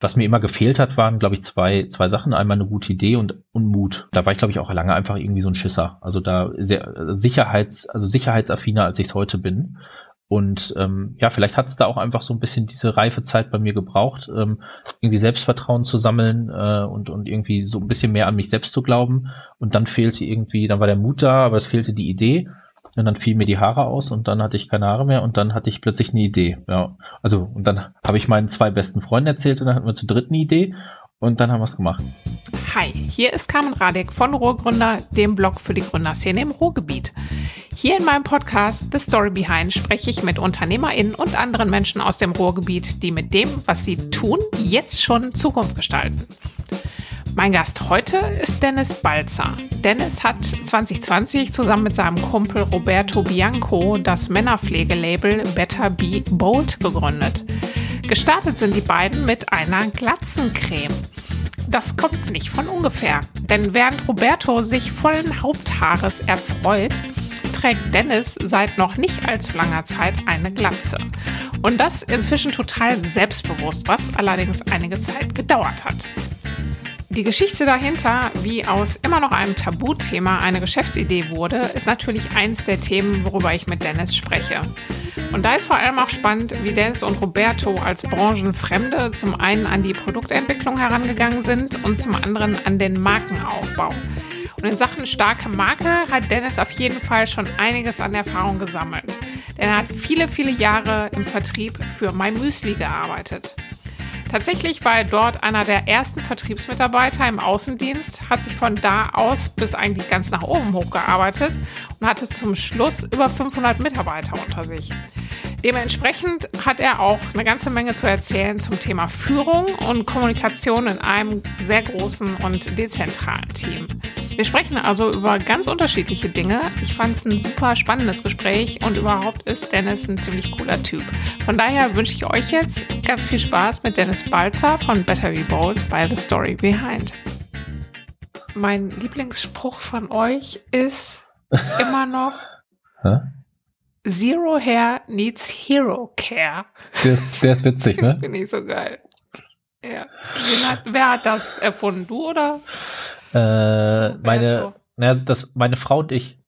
was mir immer gefehlt hat, waren, glaube ich, zwei, zwei Sachen. Einmal eine gute Idee und, und Mut. Da war ich, glaube ich, auch lange einfach irgendwie so ein Schisser. Also da sehr Sicherheits, also sicherheitsaffiner, als ich es heute bin. Und ähm, ja, vielleicht hat es da auch einfach so ein bisschen diese reife Zeit bei mir gebraucht, ähm, irgendwie Selbstvertrauen zu sammeln äh, und, und irgendwie so ein bisschen mehr an mich selbst zu glauben. Und dann fehlte irgendwie, dann war der Mut da, aber es fehlte die Idee. Und dann fielen mir die Haare aus und dann hatte ich keine Haare mehr und dann hatte ich plötzlich eine Idee. Ja, also und dann habe ich meinen zwei besten Freunden erzählt und dann hatten wir zur dritten Idee und dann haben wir es gemacht. Hi, hier ist Carmen Radek von Ruhrgründer, dem Blog für die Gründerszene im Ruhrgebiet. Hier in meinem Podcast The Story Behind spreche ich mit UnternehmerInnen und anderen Menschen aus dem Ruhrgebiet, die mit dem, was sie tun, jetzt schon Zukunft gestalten. Mein Gast heute ist Dennis Balzer. Dennis hat 2020 zusammen mit seinem Kumpel Roberto Bianco das Männerpflegelabel Better Be Bold gegründet. Gestartet sind die beiden mit einer Glatzencreme. Das kommt nicht von ungefähr, denn während Roberto sich vollen Haupthaares erfreut, trägt Dennis seit noch nicht allzu langer Zeit eine Glatze. Und das inzwischen total selbstbewusst, was allerdings einige Zeit gedauert hat. Die Geschichte dahinter, wie aus immer noch einem Tabuthema eine Geschäftsidee wurde, ist natürlich eins der Themen, worüber ich mit Dennis spreche. Und da ist vor allem auch spannend, wie Dennis und Roberto als Branchenfremde zum einen an die Produktentwicklung herangegangen sind und zum anderen an den Markenaufbau. Und in Sachen starke Marke hat Dennis auf jeden Fall schon einiges an Erfahrung gesammelt. Denn er hat viele, viele Jahre im Vertrieb für MyMüsli gearbeitet. Tatsächlich war er dort einer der ersten Vertriebsmitarbeiter im Außendienst, hat sich von da aus bis eigentlich ganz nach oben hochgearbeitet und hatte zum Schluss über 500 Mitarbeiter unter sich. Dementsprechend hat er auch eine ganze Menge zu erzählen zum Thema Führung und Kommunikation in einem sehr großen und dezentralen Team. Wir sprechen also über ganz unterschiedliche Dinge. Ich fand es ein super spannendes Gespräch und überhaupt ist Dennis ein ziemlich cooler Typ. Von daher wünsche ich euch jetzt ganz viel Spaß mit Dennis Balzer von Better Be Bold by The Story Behind. Mein Lieblingsspruch von euch ist immer noch Zero Hair needs Hero Care. Der, der ist witzig, ne? Finde ich so geil. Ja. Hat, wer hat das erfunden? Du oder? Äh, meine, na, das, meine Frau und ich.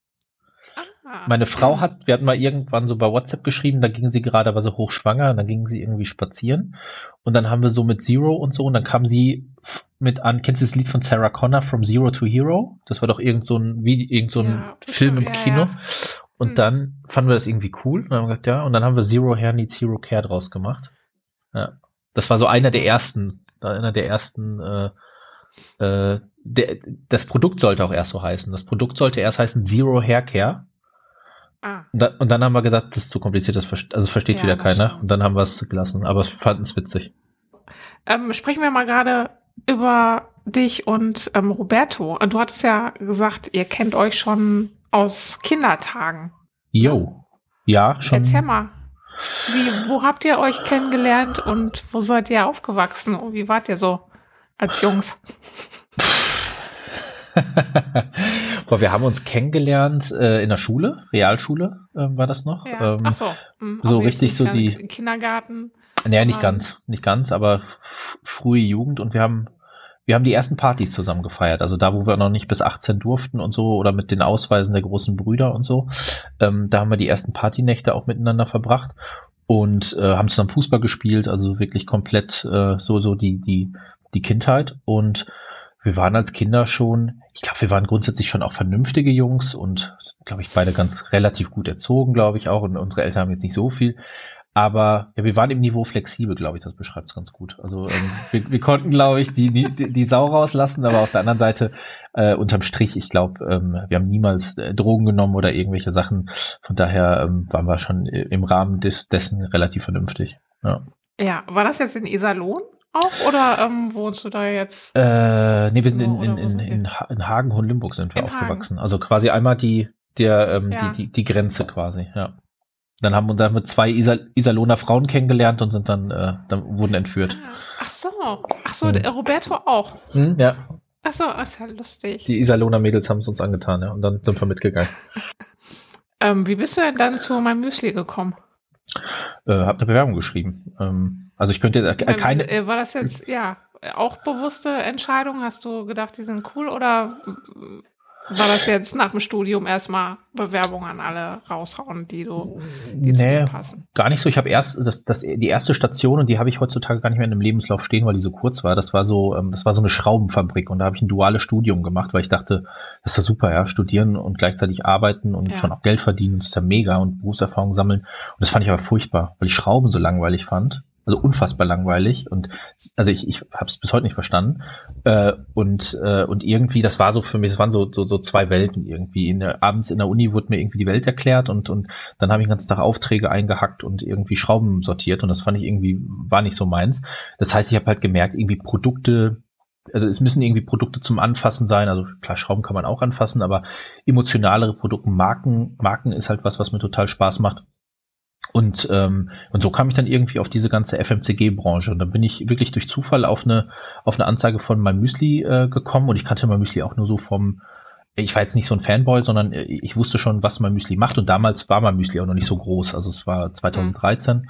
Ah, meine Frau hat, wir hatten mal irgendwann so bei WhatsApp geschrieben, da ging sie gerade, war so hochschwanger, und dann ging sie irgendwie spazieren. Und dann haben wir so mit Zero und so, und dann kam sie mit an, kennst du das Lied von Sarah Connor, From Zero to Hero? Das war doch irgend so ein, wie, irgend so ein ja, Film im ja, Kino. Ja. Und hm. dann fanden wir das irgendwie cool. Und dann haben wir gesagt, ja, und dann haben wir Zero Hair Needs Hero Care draus gemacht. Ja. Das war so einer der ersten, einer der ersten äh, äh, der, das Produkt sollte auch erst so heißen. Das Produkt sollte erst heißen Zero Haircare. Ah. Und, da, und, dann haben wir gedacht, das ist zu kompliziert, das, versteht, also versteht ja, wieder keiner. Stimmt. Und dann haben wir es gelassen, aber wir fanden es witzig. Ähm, sprechen wir mal gerade über dich und ähm, Roberto. Du hattest ja gesagt, ihr kennt euch schon aus Kindertagen. Jo. Ja, schon. Erzähl mal. Wie, wo habt ihr euch kennengelernt und wo seid ihr aufgewachsen und wie wart ihr so? als Jungs? Boah, wir haben uns kennengelernt äh, in der Schule, Realschule äh, war das noch. Ja. Ähm, Ach so, mhm. so also richtig so die Kindergarten. Naja, nicht ganz, nicht ganz, aber frühe Jugend und wir haben wir haben die ersten Partys zusammen gefeiert, also da, wo wir noch nicht bis 18 durften und so oder mit den Ausweisen der großen Brüder und so. Ähm, da haben wir die ersten Partynächte auch miteinander verbracht und äh, haben zusammen Fußball gespielt, also wirklich komplett äh, so so die die die Kindheit und wir waren als Kinder schon, ich glaube, wir waren grundsätzlich schon auch vernünftige Jungs und, glaube ich, beide ganz relativ gut erzogen, glaube ich auch. Und unsere Eltern haben jetzt nicht so viel. Aber ja, wir waren im Niveau flexibel, glaube ich, das beschreibt es ganz gut. Also ähm, wir, wir, konnten, glaube ich, die, die, die Sau rauslassen, aber auf der anderen Seite, äh, unterm Strich, ich glaube, ähm, wir haben niemals äh, Drogen genommen oder irgendwelche Sachen. Von daher ähm, waren wir schon im Rahmen des, dessen relativ vernünftig. Ja. ja, war das jetzt in Iserlohn? Auch oder ähm, wohnst du da jetzt? Äh, nee, wir sind in, in, in, in, in Hagen und Limburg sind wir aufgewachsen. Hagen. Also quasi einmal die, der, ähm, ja. die, die, die Grenze quasi, ja. Dann haben, dann haben wir zwei Isal Iserlohner Frauen kennengelernt und sind dann, äh, dann wurden entführt. Ah, ach so, ach so, hm. Roberto auch. Hm, ja. Ach so, ist ja lustig. Die Iserlohner Mädels haben es uns angetan, ja, und dann sind wir mitgegangen. ähm, wie bist du denn dann zu meinem Müsli gekommen? Äh, hab eine Bewerbung geschrieben. Ähm, Also ich könnte äh, keine. Äh, war das jetzt, ja, auch bewusste Entscheidung? Hast du gedacht, die sind cool oder war das jetzt nach dem Studium erstmal Bewerbungen an alle raushauen, die du die nee, passen? Gar nicht so. Ich habe erst das, das, die erste Station und die habe ich heutzutage gar nicht mehr in einem Lebenslauf stehen, weil die so kurz war. Das war so, ähm, das war so eine Schraubenfabrik und da habe ich ein duales Studium gemacht, weil ich dachte, das ist ja super, ja, studieren und gleichzeitig arbeiten und ja. schon auch Geld verdienen, das ist ja mega und Berufserfahrung sammeln. Und das fand ich aber furchtbar, weil ich Schrauben so langweilig fand also unfassbar langweilig und also ich, ich habe es bis heute nicht verstanden äh, und äh, und irgendwie das war so für mich das waren so so, so zwei Welten irgendwie in der, abends in der Uni wurde mir irgendwie die Welt erklärt und und dann habe ich den ganzen Tag Aufträge eingehackt und irgendwie Schrauben sortiert und das fand ich irgendwie war nicht so meins das heißt ich habe halt gemerkt irgendwie Produkte also es müssen irgendwie Produkte zum Anfassen sein. Also klar, Schrauben kann man auch anfassen, aber emotionalere Produkte, Marken, Marken ist halt was, was mir total Spaß macht. Und, ähm, und so kam ich dann irgendwie auf diese ganze FMCG-Branche. Und dann bin ich wirklich durch Zufall auf eine, auf eine Anzeige von mein Müsli äh, gekommen. Und ich kannte mein Müsli auch nur so vom, ich war jetzt nicht so ein Fanboy, sondern äh, ich wusste schon, was mein Müsli macht. Und damals war mein Müsli auch noch nicht so groß. Also es war 2013. Mhm.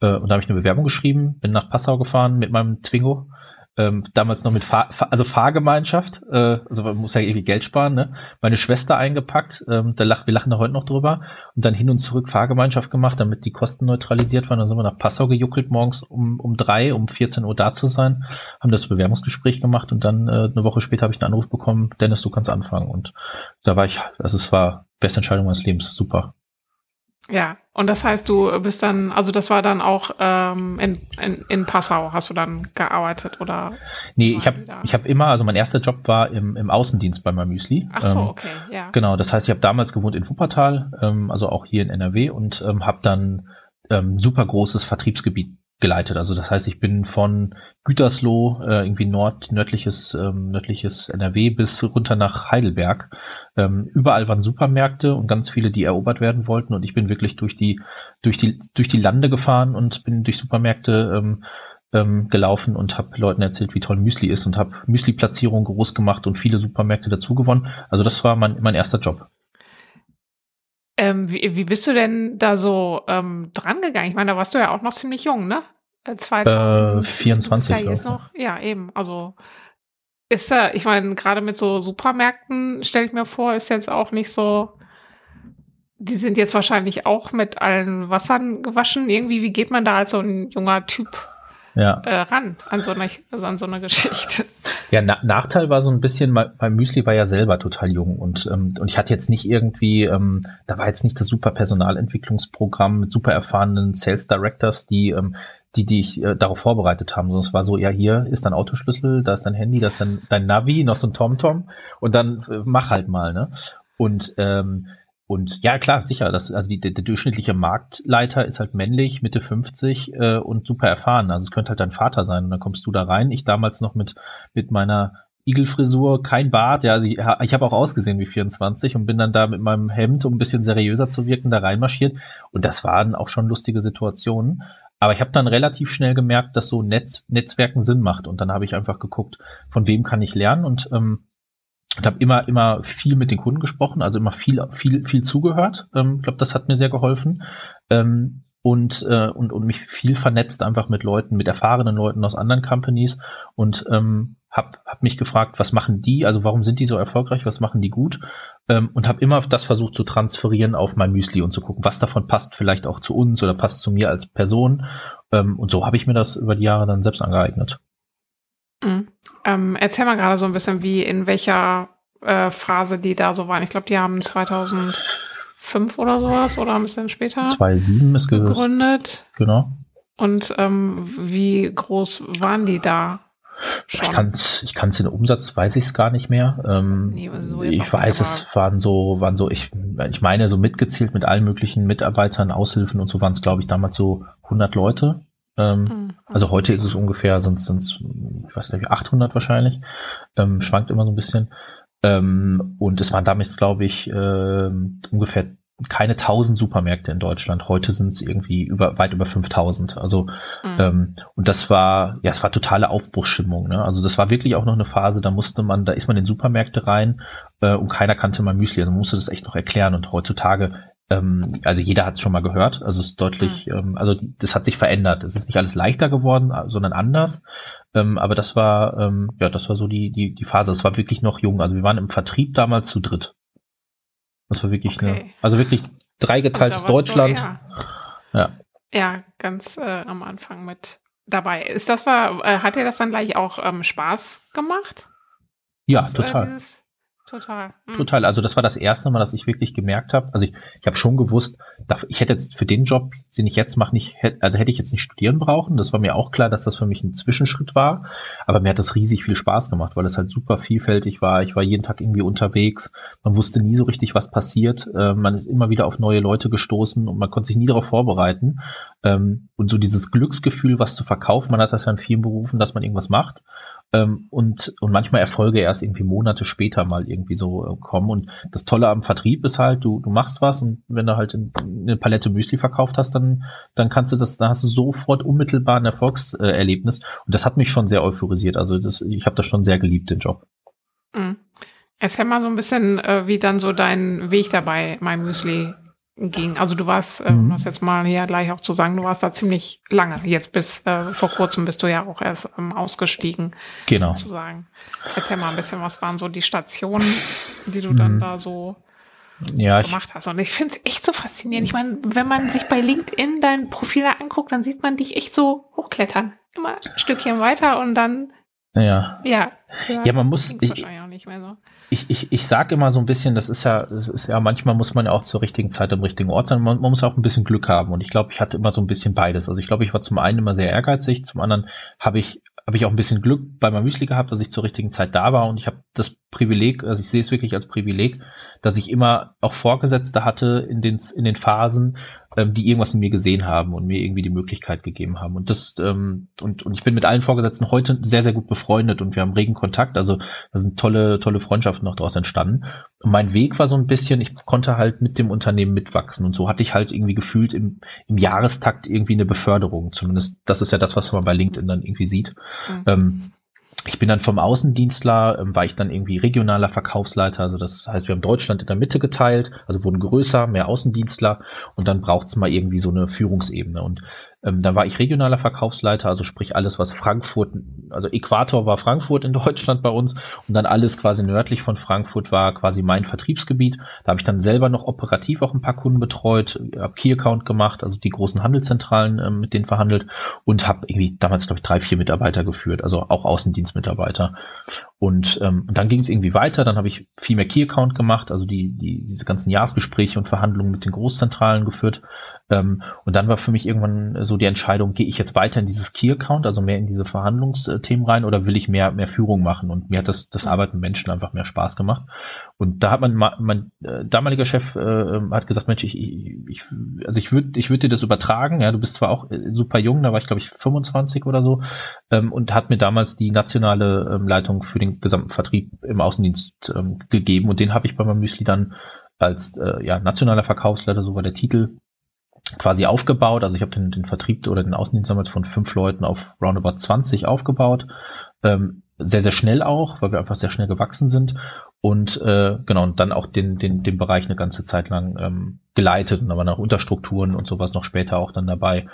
Äh, und da habe ich eine Bewerbung geschrieben, bin nach Passau gefahren mit meinem Twingo ähm, damals noch mit Fahr also Fahrgemeinschaft, äh, also man muss ja irgendwie Geld sparen, ne? Meine Schwester eingepackt, ähm, da lach, wir lachen da heute noch drüber und dann hin und zurück Fahrgemeinschaft gemacht, damit die Kosten neutralisiert waren. Dann sind wir nach Passau gejuckelt morgens um, um drei, um 14 Uhr da zu sein, haben das Bewerbungsgespräch gemacht und dann äh, eine Woche später habe ich einen Anruf bekommen, Dennis, du kannst anfangen. Und da war ich, also es war beste Entscheidung meines Lebens, super. Ja, und das heißt, du bist dann, also das war dann auch ähm, in, in, in Passau, hast du dann gearbeitet oder? Nee, ich habe ich hab immer, also mein erster Job war im, im Außendienst bei Mamüsli. Ach so, ähm, okay, ja. Genau, das heißt, ich habe damals gewohnt in Wuppertal, ähm, also auch hier in NRW und ähm, habe dann ähm, super großes Vertriebsgebiet geleitet. Also das heißt, ich bin von Gütersloh, äh, irgendwie nord, nördliches, ähm, nördliches NRW bis runter nach Heidelberg. Ähm, überall waren Supermärkte und ganz viele, die erobert werden wollten. Und ich bin wirklich durch die, durch die, durch die Lande gefahren und bin durch Supermärkte ähm, ähm, gelaufen und habe Leuten erzählt, wie toll Müsli ist und habe Müsli-Platzierung groß gemacht und viele Supermärkte dazu gewonnen. Also das war mein, mein erster Job. Ähm, wie, wie bist du denn da so ähm, dran gegangen? Ich meine, da warst du ja auch noch ziemlich jung, ne? 2024. Äh, ja, jetzt noch, ja, eben. Also ist ja, ich meine, gerade mit so Supermärkten stelle ich mir vor, ist jetzt auch nicht so. Die sind jetzt wahrscheinlich auch mit allen Wassern gewaschen. Irgendwie, wie geht man da als so ein junger Typ ja. äh, ran an so, eine, also an so eine Geschichte. Ja, Na Nachteil war so ein bisschen, mein Müsli war ja selber total jung und, ähm, und ich hatte jetzt nicht irgendwie, ähm, da war jetzt nicht das super Personalentwicklungsprogramm mit super erfahrenen Sales Directors, die, ähm, die dich äh, darauf vorbereitet haben, sondern es war so, ja, hier ist dein Autoschlüssel, da ist dein Handy, da ist dein, dein Navi, noch so ein TomTom und dann äh, mach halt mal, ne? Und ähm, und ja, klar, sicher. Das, also die, der, durchschnittliche Marktleiter ist halt männlich, Mitte 50 äh, und super erfahren. Also es könnte halt dein Vater sein. Und dann kommst du da rein. Ich damals noch mit, mit meiner Igelfrisur, kein Bart. Ja, also ich, ich habe auch ausgesehen wie 24 und bin dann da mit meinem Hemd, um ein bisschen seriöser zu wirken, da reinmarschiert. Und das waren auch schon lustige Situationen. Aber ich habe dann relativ schnell gemerkt, dass so Netz, Netzwerken Sinn macht. Und dann habe ich einfach geguckt, von wem kann ich lernen und ähm, und habe immer immer viel mit den Kunden gesprochen, also immer viel viel viel zugehört. Ich ähm, glaube, das hat mir sehr geholfen ähm, und äh, und und mich viel vernetzt einfach mit Leuten, mit erfahrenen Leuten aus anderen Companies und ähm, habe hab mich gefragt, was machen die? Also warum sind die so erfolgreich? Was machen die gut? Ähm, und habe immer das versucht zu transferieren auf mein Müsli und zu gucken, was davon passt vielleicht auch zu uns oder passt zu mir als Person. Ähm, und so habe ich mir das über die Jahre dann selbst angeeignet. Mhm. Ähm, erzähl mal gerade so ein bisschen, wie in welcher äh, Phase die da so waren. Ich glaube, die haben 2005 oder sowas oder ein bisschen später 2007 ist gegründet. Genau. Und ähm, wie groß waren die da? Schon. Ich kann es ich kann's den Umsatz, weiß ich es gar nicht mehr. Ähm, nee, so ich weiß, es waren so, waren so, ich, ich meine, so mitgezählt mit allen möglichen Mitarbeitern, Aushilfen und so waren es, glaube ich, damals so 100 Leute. Ähm, mhm. Also heute ist es ungefähr, sonst sind es, ich weiß nicht, 800 wahrscheinlich. Ähm, schwankt immer so ein bisschen. Ähm, und es waren damals, glaube ich, äh, ungefähr keine 1000 Supermärkte in Deutschland. Heute sind es irgendwie über, weit über 5000. Also, mhm. ähm, und das war, ja, es war totale Aufbruchsstimmung. Ne? Also, das war wirklich auch noch eine Phase, da musste man, da ist man in Supermärkte rein äh, und keiner kannte mal Müsli. Also, man musste das echt noch erklären. Und heutzutage ähm, also jeder hat es schon mal gehört. Also es ist deutlich, mhm. ähm, also das hat sich verändert. Es ist nicht alles leichter geworden, sondern anders. Ähm, aber das war, ähm, ja, das war so die, die, die Phase. Es war wirklich noch jung. Also wir waren im Vertrieb damals zu dritt. Das war wirklich okay. eine, also wirklich dreigeteiltes Deutschland. So, ja. ja. ganz äh, am Anfang mit dabei. Ist das war, äh, hat dir das dann gleich auch ähm, Spaß gemacht? Ja, das, äh, total. Äh, Total. Mhm. Total. Also das war das erste Mal, dass ich wirklich gemerkt habe. Also ich, ich habe schon gewusst, ich hätte jetzt für den Job, den ich jetzt mache, nicht, also hätte ich jetzt nicht studieren brauchen. Das war mir auch klar, dass das für mich ein Zwischenschritt war. Aber mir hat das riesig viel Spaß gemacht, weil es halt super vielfältig war. Ich war jeden Tag irgendwie unterwegs. Man wusste nie so richtig, was passiert. Ähm, man ist immer wieder auf neue Leute gestoßen und man konnte sich nie darauf vorbereiten. Ähm, und so dieses Glücksgefühl, was zu verkaufen, man hat das ja in vielen Berufen, dass man irgendwas macht ähm, und, und manchmal Erfolge erst irgendwie Monate später mal irgendwie so äh, kommen. Und das Tolle am Vertrieb ist halt, du, du machst was und wenn du halt in, eine Palette Müsli verkauft hast, dann, dann kannst du das, dann hast du sofort unmittelbar ein Erfolgserlebnis. und das hat mich schon sehr euphorisiert. Also das, ich habe das schon sehr geliebt, den Job. Mhm. Erzähl mal so ein bisschen, äh, wie dann so dein Weg dabei, mein Müsli ging. Also du warst, äh, um das jetzt mal hier gleich auch zu sagen, du warst da ziemlich lange. Jetzt bis äh, vor kurzem bist du ja auch erst ähm, ausgestiegen. Genau. Sozusagen. Erzähl mal ein bisschen, was waren so die Stationen, die du mhm. dann da so ja, gemacht hast. Und ich finde es echt so faszinierend. Ich meine, wenn man sich bei LinkedIn dein Profil anguckt, dann sieht man dich echt so hochklettern. Immer ein Stückchen weiter und dann ja. Ja. Ja, man muss. Ich, wahrscheinlich auch nicht mehr so. Ich, ich, ich sage immer so ein bisschen, das ist ja, das ist ja, manchmal muss man ja auch zur richtigen Zeit am richtigen Ort sein. Man, man muss auch ein bisschen Glück haben. Und ich glaube, ich hatte immer so ein bisschen beides. Also ich glaube, ich war zum einen immer sehr ehrgeizig, zum anderen habe ich, habe ich auch ein bisschen Glück bei meinem Müsli gehabt, dass ich zur richtigen Zeit da war. Und ich habe das Privileg, also ich sehe es wirklich als Privileg, dass ich immer auch Vorgesetzte hatte in den, in den Phasen, ähm, die irgendwas in mir gesehen haben und mir irgendwie die Möglichkeit gegeben haben. Und das, ähm, und, und ich bin mit allen Vorgesetzten heute sehr, sehr gut befreundet und wir haben regen Kontakt. Also da sind tolle, tolle Freundschaften noch daraus entstanden. Und mein Weg war so ein bisschen, ich konnte halt mit dem Unternehmen mitwachsen. Und so hatte ich halt irgendwie gefühlt im, im Jahrestakt irgendwie eine Beförderung. Zumindest, das ist ja das, was man bei LinkedIn dann irgendwie sieht. Mhm. Ähm, ich bin dann vom Außendienstler, ähm, war ich dann irgendwie regionaler Verkaufsleiter. Also das heißt, wir haben Deutschland in der Mitte geteilt, also wurden größer, mehr Außendienstler und dann braucht es mal irgendwie so eine Führungsebene. Und ähm, da war ich regionaler Verkaufsleiter, also sprich alles, was Frankfurt, also Äquator war Frankfurt in Deutschland bei uns und dann alles quasi nördlich von Frankfurt war quasi mein Vertriebsgebiet. Da habe ich dann selber noch operativ auch ein paar Kunden betreut, habe Key Account gemacht, also die großen Handelszentralen ähm, mit denen verhandelt und habe irgendwie damals, glaube ich, drei, vier Mitarbeiter geführt, also auch Außendienstmitarbeiter. Und, ähm, dann ging es irgendwie weiter, dann habe ich viel mehr Key Account gemacht, also die, die, diese ganzen Jahresgespräche und Verhandlungen mit den Großzentralen geführt. Ähm, und dann war für mich irgendwann so die Entscheidung, gehe ich jetzt weiter in dieses Key-Account, also mehr in diese Verhandlungsthemen rein oder will ich mehr, mehr Führung machen? Und mir hat das, das Arbeiten mit Menschen einfach mehr Spaß gemacht. Und da hat man, mein äh, damaliger Chef äh, ähm, hat gesagt, Mensch, ich, ich, also ich würde ich würd dir das übertragen, ja, du bist zwar auch äh, super jung, da war ich glaube ich 25 oder so, ähm, und hat mir damals die nationale ähm, Leitung für den gesamten Vertrieb im Außendienst ähm, gegeben und den habe ich bei meinem Müsli dann als äh, ja, nationaler Verkaufsleiter, so war der Titel, quasi aufgebaut. Also ich habe den, den Vertrieb oder den Außendienst damals von fünf Leuten auf roundabout 20 aufgebaut. Ähm, sehr, sehr schnell auch, weil wir einfach sehr schnell gewachsen sind. Und äh, genau, und dann auch den, den, den Bereich eine ganze Zeit lang ähm, geleitet. Und da waren auch Unterstrukturen und sowas noch später auch dann dabei.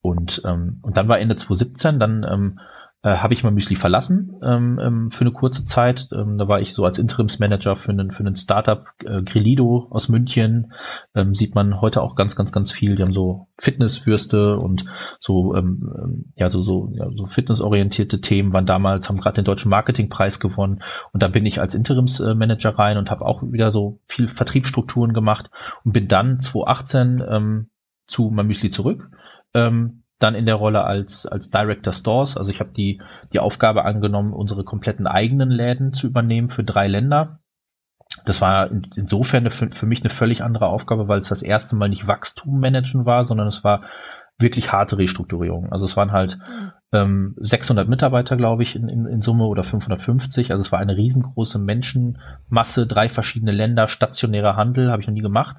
Und, ähm, und dann war Ende 2017, dann ähm, äh, habe ich mein Müsli verlassen ähm, ähm, für eine kurze Zeit. Ähm, da war ich so als Interimsmanager für einen, für einen Startup äh, Grillido aus München. Ähm, sieht man heute auch ganz, ganz, ganz viel. Die haben so Fitnesswürste und so, ähm, ähm, ja, so, so, ja, so fitnessorientierte Themen waren damals, haben gerade den deutschen Marketingpreis gewonnen. Und da bin ich als Interimsmanager rein und habe auch wieder so viel Vertriebsstrukturen gemacht und bin dann 2018 ähm, zu meinem Müsli zurück. Ähm, dann in der Rolle als, als Director Stores. Also ich habe die, die Aufgabe angenommen, unsere kompletten eigenen Läden zu übernehmen für drei Länder. Das war insofern eine, für, für mich eine völlig andere Aufgabe, weil es das erste Mal nicht Wachstum managen war, sondern es war wirklich harte Restrukturierung. Also es waren halt ähm, 600 Mitarbeiter, glaube ich, in, in, in Summe oder 550. Also es war eine riesengroße Menschenmasse, drei verschiedene Länder, stationärer Handel, habe ich noch nie gemacht.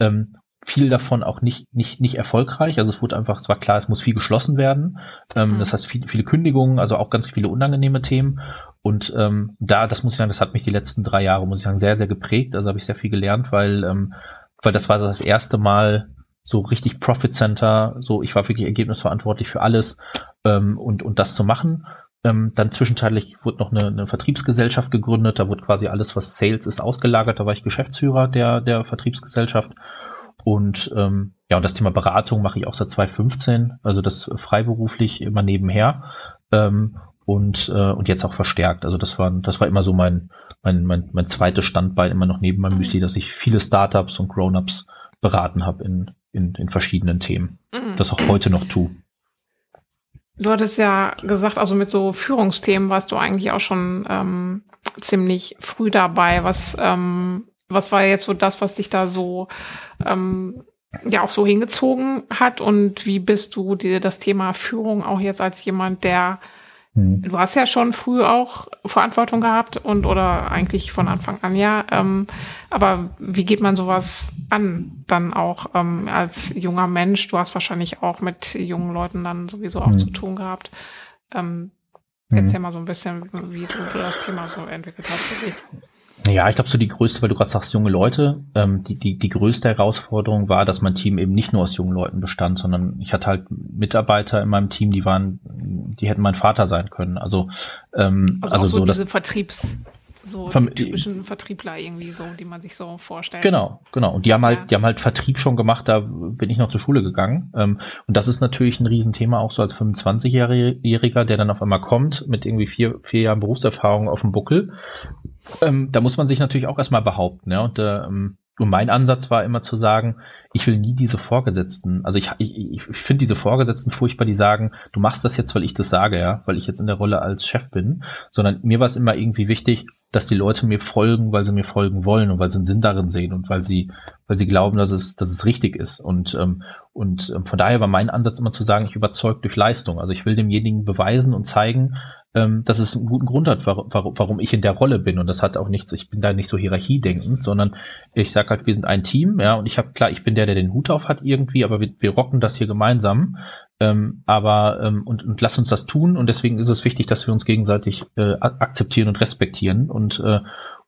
Ähm, viel davon auch nicht, nicht, nicht erfolgreich. Also es wurde einfach, es war klar, es muss viel geschlossen werden. Ähm, mhm. Das heißt, viele, viele Kündigungen, also auch ganz viele unangenehme Themen. Und ähm, da, das muss ich sagen, das hat mich die letzten drei Jahre, muss ich sagen, sehr, sehr geprägt. Also habe ich sehr viel gelernt, weil ähm, weil das war das erste Mal so richtig Profit Center, so ich war wirklich ergebnisverantwortlich für alles ähm, und, und das zu machen. Ähm, dann zwischenzeitlich wurde noch eine, eine Vertriebsgesellschaft gegründet, da wurde quasi alles, was Sales ist, ausgelagert. Da war ich Geschäftsführer der, der Vertriebsgesellschaft. Und ähm, ja, und das Thema Beratung mache ich auch seit 2015, also das freiberuflich immer nebenher. Ähm, und, äh, und jetzt auch verstärkt. Also das war, das war immer so mein, mein, mein, mein zweites Standbein, immer noch neben meinem Müsli, dass ich viele Startups und Grown-ups beraten habe in, in, in verschiedenen Themen. Mhm. Das auch heute noch tue. Du hattest ja gesagt, also mit so Führungsthemen warst du eigentlich auch schon ähm, ziemlich früh dabei. Was, ähm, was war jetzt so das, was dich da so ähm, ja auch so hingezogen hat und wie bist du dir das Thema Führung auch jetzt als jemand, der Mhm. Du hast ja schon früh auch Verantwortung gehabt und oder eigentlich von Anfang an ja. Ähm, aber wie geht man sowas an dann auch ähm, als junger Mensch? Du hast wahrscheinlich auch mit jungen Leuten dann sowieso auch mhm. zu tun gehabt. Ähm, erzähl mhm. mal so ein bisschen, wie du, du das Thema so entwickelt hast für dich. Ja, ich glaube, so die größte, weil du gerade sagst, junge Leute, ähm, die, die, die größte Herausforderung war, dass mein Team eben nicht nur aus jungen Leuten bestand, sondern ich hatte halt Mitarbeiter in meinem Team, die waren, die hätten mein Vater sein können. Also, ähm, also, also so, so diese Vertriebs, so die typischen Vertriebler irgendwie so, die man sich so vorstellt. Genau, genau. Und die haben halt, ja. die haben halt Vertrieb schon gemacht, da bin ich noch zur Schule gegangen. Ähm, und das ist natürlich ein Riesenthema, auch so als 25-Jähriger, der dann auf einmal kommt mit irgendwie vier, vier Jahren Berufserfahrung auf dem Buckel ähm, da muss man sich natürlich auch erstmal behaupten. Ja? Und, ähm, und mein Ansatz war immer zu sagen, ich will nie diese Vorgesetzten, also ich, ich, ich finde diese Vorgesetzten furchtbar, die sagen, du machst das jetzt, weil ich das sage, ja, weil ich jetzt in der Rolle als Chef bin, sondern mir war es immer irgendwie wichtig, dass die Leute mir folgen, weil sie mir folgen wollen und weil sie einen Sinn darin sehen und weil sie, weil sie glauben, dass es, dass es richtig ist. Und, ähm, und ähm, von daher war mein Ansatz immer zu sagen, ich überzeuge durch Leistung. Also ich will demjenigen beweisen und zeigen, ähm, dass es einen guten Grund hat, warum, warum ich in der Rolle bin. Und das hat auch nichts, ich bin da nicht so hierarchiedenkend, sondern ich sage halt, wir sind ein Team, ja, und ich habe klar, ich bin der, der den Hut auf hat irgendwie, aber wir, wir rocken das hier gemeinsam. Ähm, aber ähm, und, und lass uns das tun und deswegen ist es wichtig, dass wir uns gegenseitig äh, akzeptieren und respektieren und äh,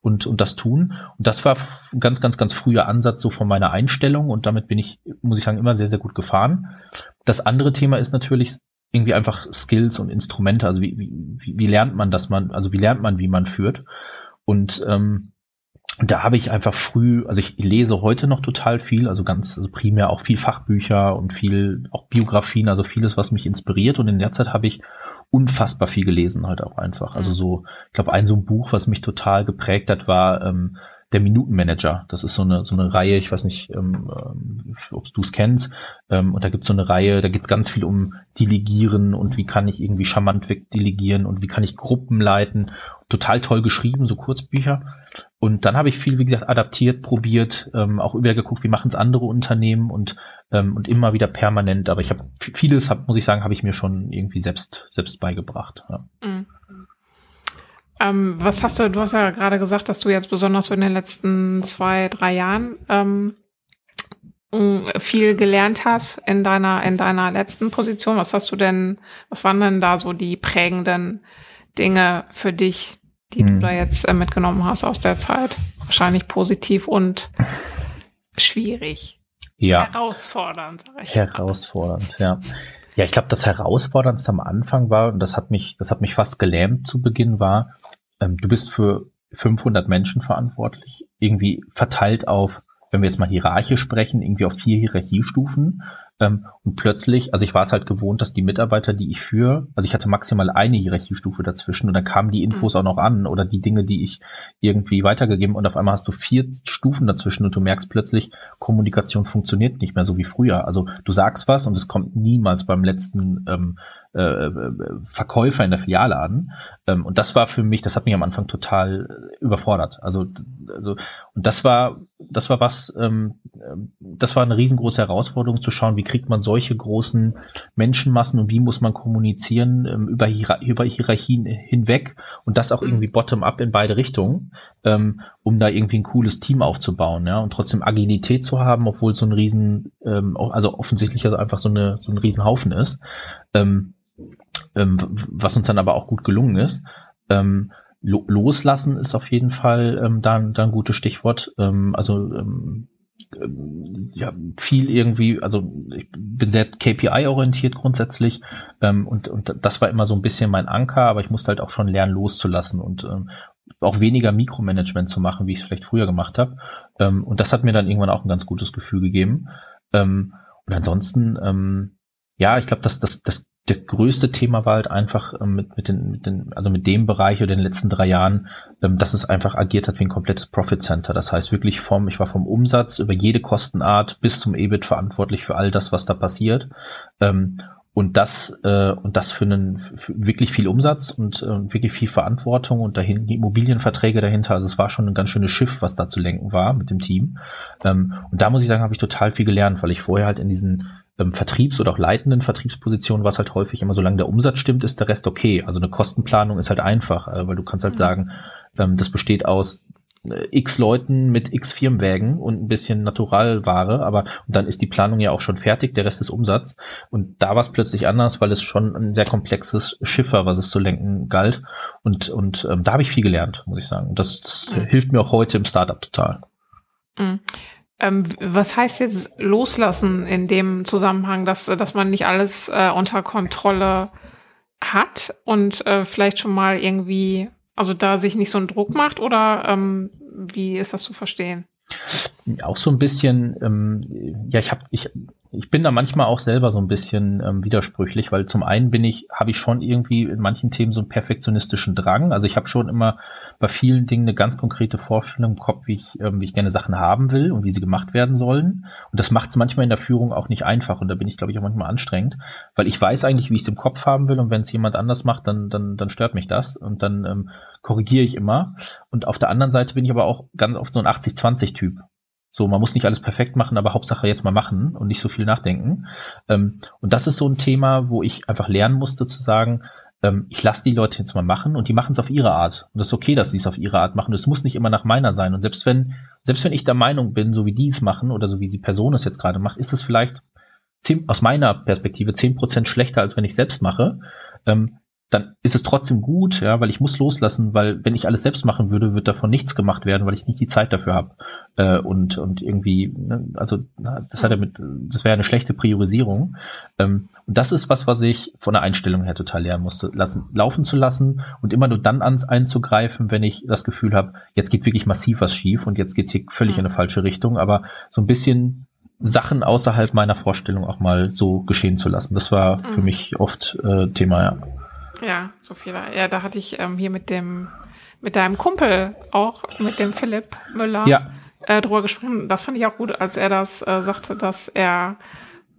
und, und das tun. Und das war ein ganz, ganz, ganz früher Ansatz so von meiner Einstellung und damit bin ich, muss ich sagen, immer sehr, sehr gut gefahren. Das andere Thema ist natürlich irgendwie einfach Skills und Instrumente. Also wie, wie, wie lernt man, dass man, also wie lernt man, wie man führt? Und ähm, da habe ich einfach früh, also ich lese heute noch total viel, also ganz, also primär auch viel Fachbücher und viel auch Biografien, also vieles, was mich inspiriert. Und in der Zeit habe ich unfassbar viel gelesen halt auch einfach. Also so, ich glaube, ein so ein Buch, was mich total geprägt hat, war ähm, der Minutenmanager. Das ist so eine, so eine Reihe, ich weiß nicht, ähm, ähm ob du es kennst. Ähm, und da gibt es so eine Reihe, da geht es ganz viel um Delegieren und wie kann ich irgendwie charmant wegdelegieren und wie kann ich Gruppen leiten. Total toll geschrieben, so Kurzbücher. Und dann habe ich viel, wie gesagt, adaptiert, probiert, ähm, auch wieder geguckt, wie machen es andere Unternehmen und, ähm, und immer wieder permanent. Aber ich habe vieles, hab, muss ich sagen, habe ich mir schon irgendwie selbst, selbst beigebracht. Ja. Mhm. Ähm, was hast du, du hast ja gerade gesagt, dass du jetzt besonders so in den letzten zwei, drei Jahren ähm, viel gelernt hast in deiner, in deiner letzten Position. Was hast du denn, was waren denn da so die prägenden Dinge für dich, die hm. du da jetzt äh, mitgenommen hast aus der Zeit? Wahrscheinlich positiv und schwierig. Ja. Herausfordernd, sag ich. Herausfordernd, ja. Ja, ich glaube, das Herausforderndste am Anfang war, und das hat mich, das hat mich fast gelähmt zu Beginn, war, ähm, du bist für 500 Menschen verantwortlich, irgendwie verteilt auf, wenn wir jetzt mal hierarchisch sprechen, irgendwie auf vier Hierarchiestufen. Ähm, und plötzlich, also ich war es halt gewohnt, dass die Mitarbeiter, die ich führe, also ich hatte maximal eine Hierarchiestufe dazwischen und dann kamen die Infos mhm. auch noch an oder die Dinge, die ich irgendwie weitergegeben und auf einmal hast du vier Stufen dazwischen und du merkst plötzlich, Kommunikation funktioniert nicht mehr so wie früher. Also du sagst was und es kommt niemals beim letzten ähm, äh, äh, Verkäufer in der Filiale an. Ähm, und das war für mich, das hat mich am Anfang total überfordert. Also, also und das war, das war was, ähm, das war eine riesengroße Herausforderung zu schauen, wie kriegt man solche großen Menschenmassen und wie muss man kommunizieren ähm, über, Hier über Hierarchien hinweg und das auch mhm. irgendwie bottom-up in beide Richtungen, ähm, um da irgendwie ein cooles Team aufzubauen, ja, und trotzdem Agilität zu haben, obwohl so ein riesen, ähm, also offensichtlich also einfach so eine so ein Riesenhaufen ist. Ähm, ähm, was uns dann aber auch gut gelungen ist. Ähm, lo loslassen ist auf jeden Fall ähm, da, da ein gutes Stichwort. Ähm, also ähm, ja, viel irgendwie, also ich bin sehr KPI-orientiert grundsätzlich ähm, und, und das war immer so ein bisschen mein Anker, aber ich musste halt auch schon lernen, loszulassen und ähm, auch weniger Mikromanagement zu machen, wie ich es vielleicht früher gemacht habe. Ähm, und das hat mir dann irgendwann auch ein ganz gutes Gefühl gegeben. Ähm, und ansonsten, ähm, ja, ich glaube, dass das, das der größte Thema war halt einfach ähm, mit, mit, den, mit den, also mit dem Bereich oder den letzten drei Jahren, ähm, dass es einfach agiert hat wie ein komplettes Profit Center. Das heißt wirklich vom, ich war vom Umsatz über jede Kostenart bis zum EBIT verantwortlich für all das, was da passiert. Ähm, und das äh, und das für einen für wirklich viel Umsatz und äh, wirklich viel Verantwortung und dahin die Immobilienverträge dahinter. Also es war schon ein ganz schönes Schiff, was da zu lenken war mit dem Team. Und da muss ich sagen, habe ich total viel gelernt, weil ich vorher halt in diesen ähm, Vertriebs- oder auch leitenden Vertriebspositionen war es halt häufig immer, solange der Umsatz stimmt, ist der Rest okay. Also eine Kostenplanung ist halt einfach, äh, weil du kannst halt mhm. sagen, ähm, das besteht aus äh, x Leuten mit x Firmenwägen und ein bisschen Naturalware, aber dann ist die Planung ja auch schon fertig, der Rest ist Umsatz. Und da war es plötzlich anders, weil es schon ein sehr komplexes Schiff war, was es zu lenken galt. Und, und ähm, da habe ich viel gelernt, muss ich sagen. Das, das mhm. hilft mir auch heute im Startup total. Mhm. Ähm, was heißt jetzt loslassen in dem Zusammenhang, dass, dass man nicht alles äh, unter Kontrolle hat und äh, vielleicht schon mal irgendwie, also da sich nicht so einen Druck macht oder ähm, wie ist das zu verstehen? Auch so ein bisschen, ähm, ja, ich habe, ich, ich bin da manchmal auch selber so ein bisschen ähm, widersprüchlich, weil zum einen bin ich, habe ich schon irgendwie in manchen Themen so einen perfektionistischen Drang. Also ich habe schon immer bei vielen Dingen eine ganz konkrete Vorstellung im Kopf, wie ich, ähm, wie ich gerne Sachen haben will und wie sie gemacht werden sollen. Und das macht es manchmal in der Führung auch nicht einfach. Und da bin ich, glaube ich, auch manchmal anstrengend, weil ich weiß eigentlich, wie ich es im Kopf haben will. Und wenn es jemand anders macht, dann, dann, dann stört mich das. Und dann ähm, korrigiere ich immer. Und auf der anderen Seite bin ich aber auch ganz oft so ein 80-20-Typ. So, man muss nicht alles perfekt machen, aber Hauptsache jetzt mal machen und nicht so viel nachdenken. Ähm, und das ist so ein Thema, wo ich einfach lernen musste zu sagen, ähm, ich lasse die Leute jetzt mal machen und die machen es auf ihre Art. Und das ist okay, dass sie es auf ihre Art machen. Es muss nicht immer nach meiner sein. Und selbst wenn, selbst wenn ich der Meinung bin, so wie die es machen oder so wie die Person es jetzt gerade macht, ist es vielleicht zehn, aus meiner Perspektive zehn Prozent schlechter, als wenn ich selbst mache. Ähm, dann ist es trotzdem gut, ja, weil ich muss loslassen, weil wenn ich alles selbst machen würde, wird davon nichts gemacht werden, weil ich nicht die Zeit dafür habe. Äh, und, und irgendwie, ne, also das hat ja mit, das wäre eine schlechte Priorisierung. Ähm, und das ist was, was ich von der Einstellung her total lernen musste, lassen, laufen zu lassen und immer nur dann ans einzugreifen, wenn ich das Gefühl habe, jetzt geht wirklich massiv was schief und jetzt geht's hier völlig mhm. in eine falsche Richtung. Aber so ein bisschen Sachen außerhalb meiner Vorstellung auch mal so geschehen zu lassen. Das war mhm. für mich oft äh, Thema, ja. Ja, so viel. Ja, da hatte ich ähm, hier mit dem, mit deinem Kumpel auch, mit dem Philipp Müller, ja. äh, drüber gesprochen. Das fand ich auch gut, als er das äh, sagte, dass er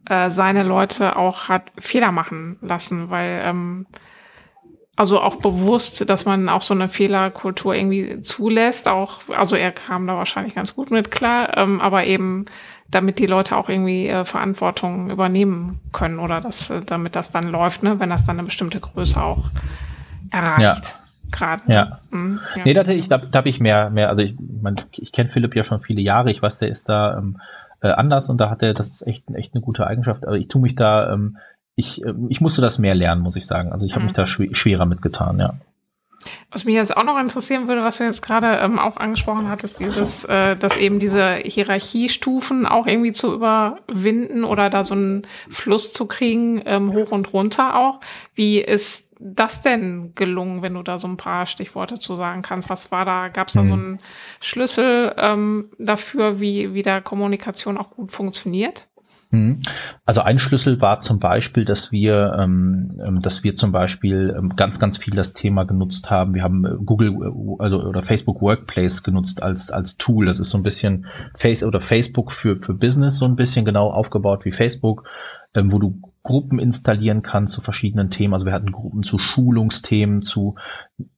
äh, seine Leute auch hat Fehler machen lassen, weil ähm, also auch bewusst, dass man auch so eine Fehlerkultur irgendwie zulässt. Auch, also er kam da wahrscheinlich ganz gut mit klar, ähm, aber eben damit die Leute auch irgendwie äh, Verantwortung übernehmen können oder das, äh, damit das dann läuft, ne, wenn das dann eine bestimmte Größe auch erreicht. Ja. Gerade. Ja. Mhm, ja. Nee, da, ich, da, da habe ich mehr, mehr, also ich, mein, ich kenne Philipp ja schon viele Jahre, ich weiß, der ist da ähm, äh, anders und da hat er, das ist echt, echt eine gute Eigenschaft, aber ich tue mich da, ähm, ich, äh, ich musste das mehr lernen, muss ich sagen. Also ich habe mhm. mich da schw schwerer mitgetan, ja. Was mich jetzt auch noch interessieren würde, was du jetzt gerade ähm, auch angesprochen hattest, dieses, äh, dass eben diese Hierarchiestufen auch irgendwie zu überwinden oder da so einen Fluss zu kriegen, ähm, hoch und runter auch. Wie ist das denn gelungen, wenn du da so ein paar Stichworte zu sagen kannst? Was war da? Gab es da mhm. so einen Schlüssel ähm, dafür, wie, wie da Kommunikation auch gut funktioniert? Mhm. Also ein Schlüssel war zum Beispiel, dass wir, ähm, ähm, dass wir zum Beispiel ähm, ganz, ganz viel das Thema genutzt haben. Wir haben äh, Google äh, also oder Facebook Workplace genutzt als als Tool. Das ist so ein bisschen Face oder Facebook für für Business so ein bisschen genau aufgebaut wie Facebook, ähm, wo du Gruppen installieren kannst zu verschiedenen Themen. Also wir hatten Gruppen zu Schulungsthemen, zu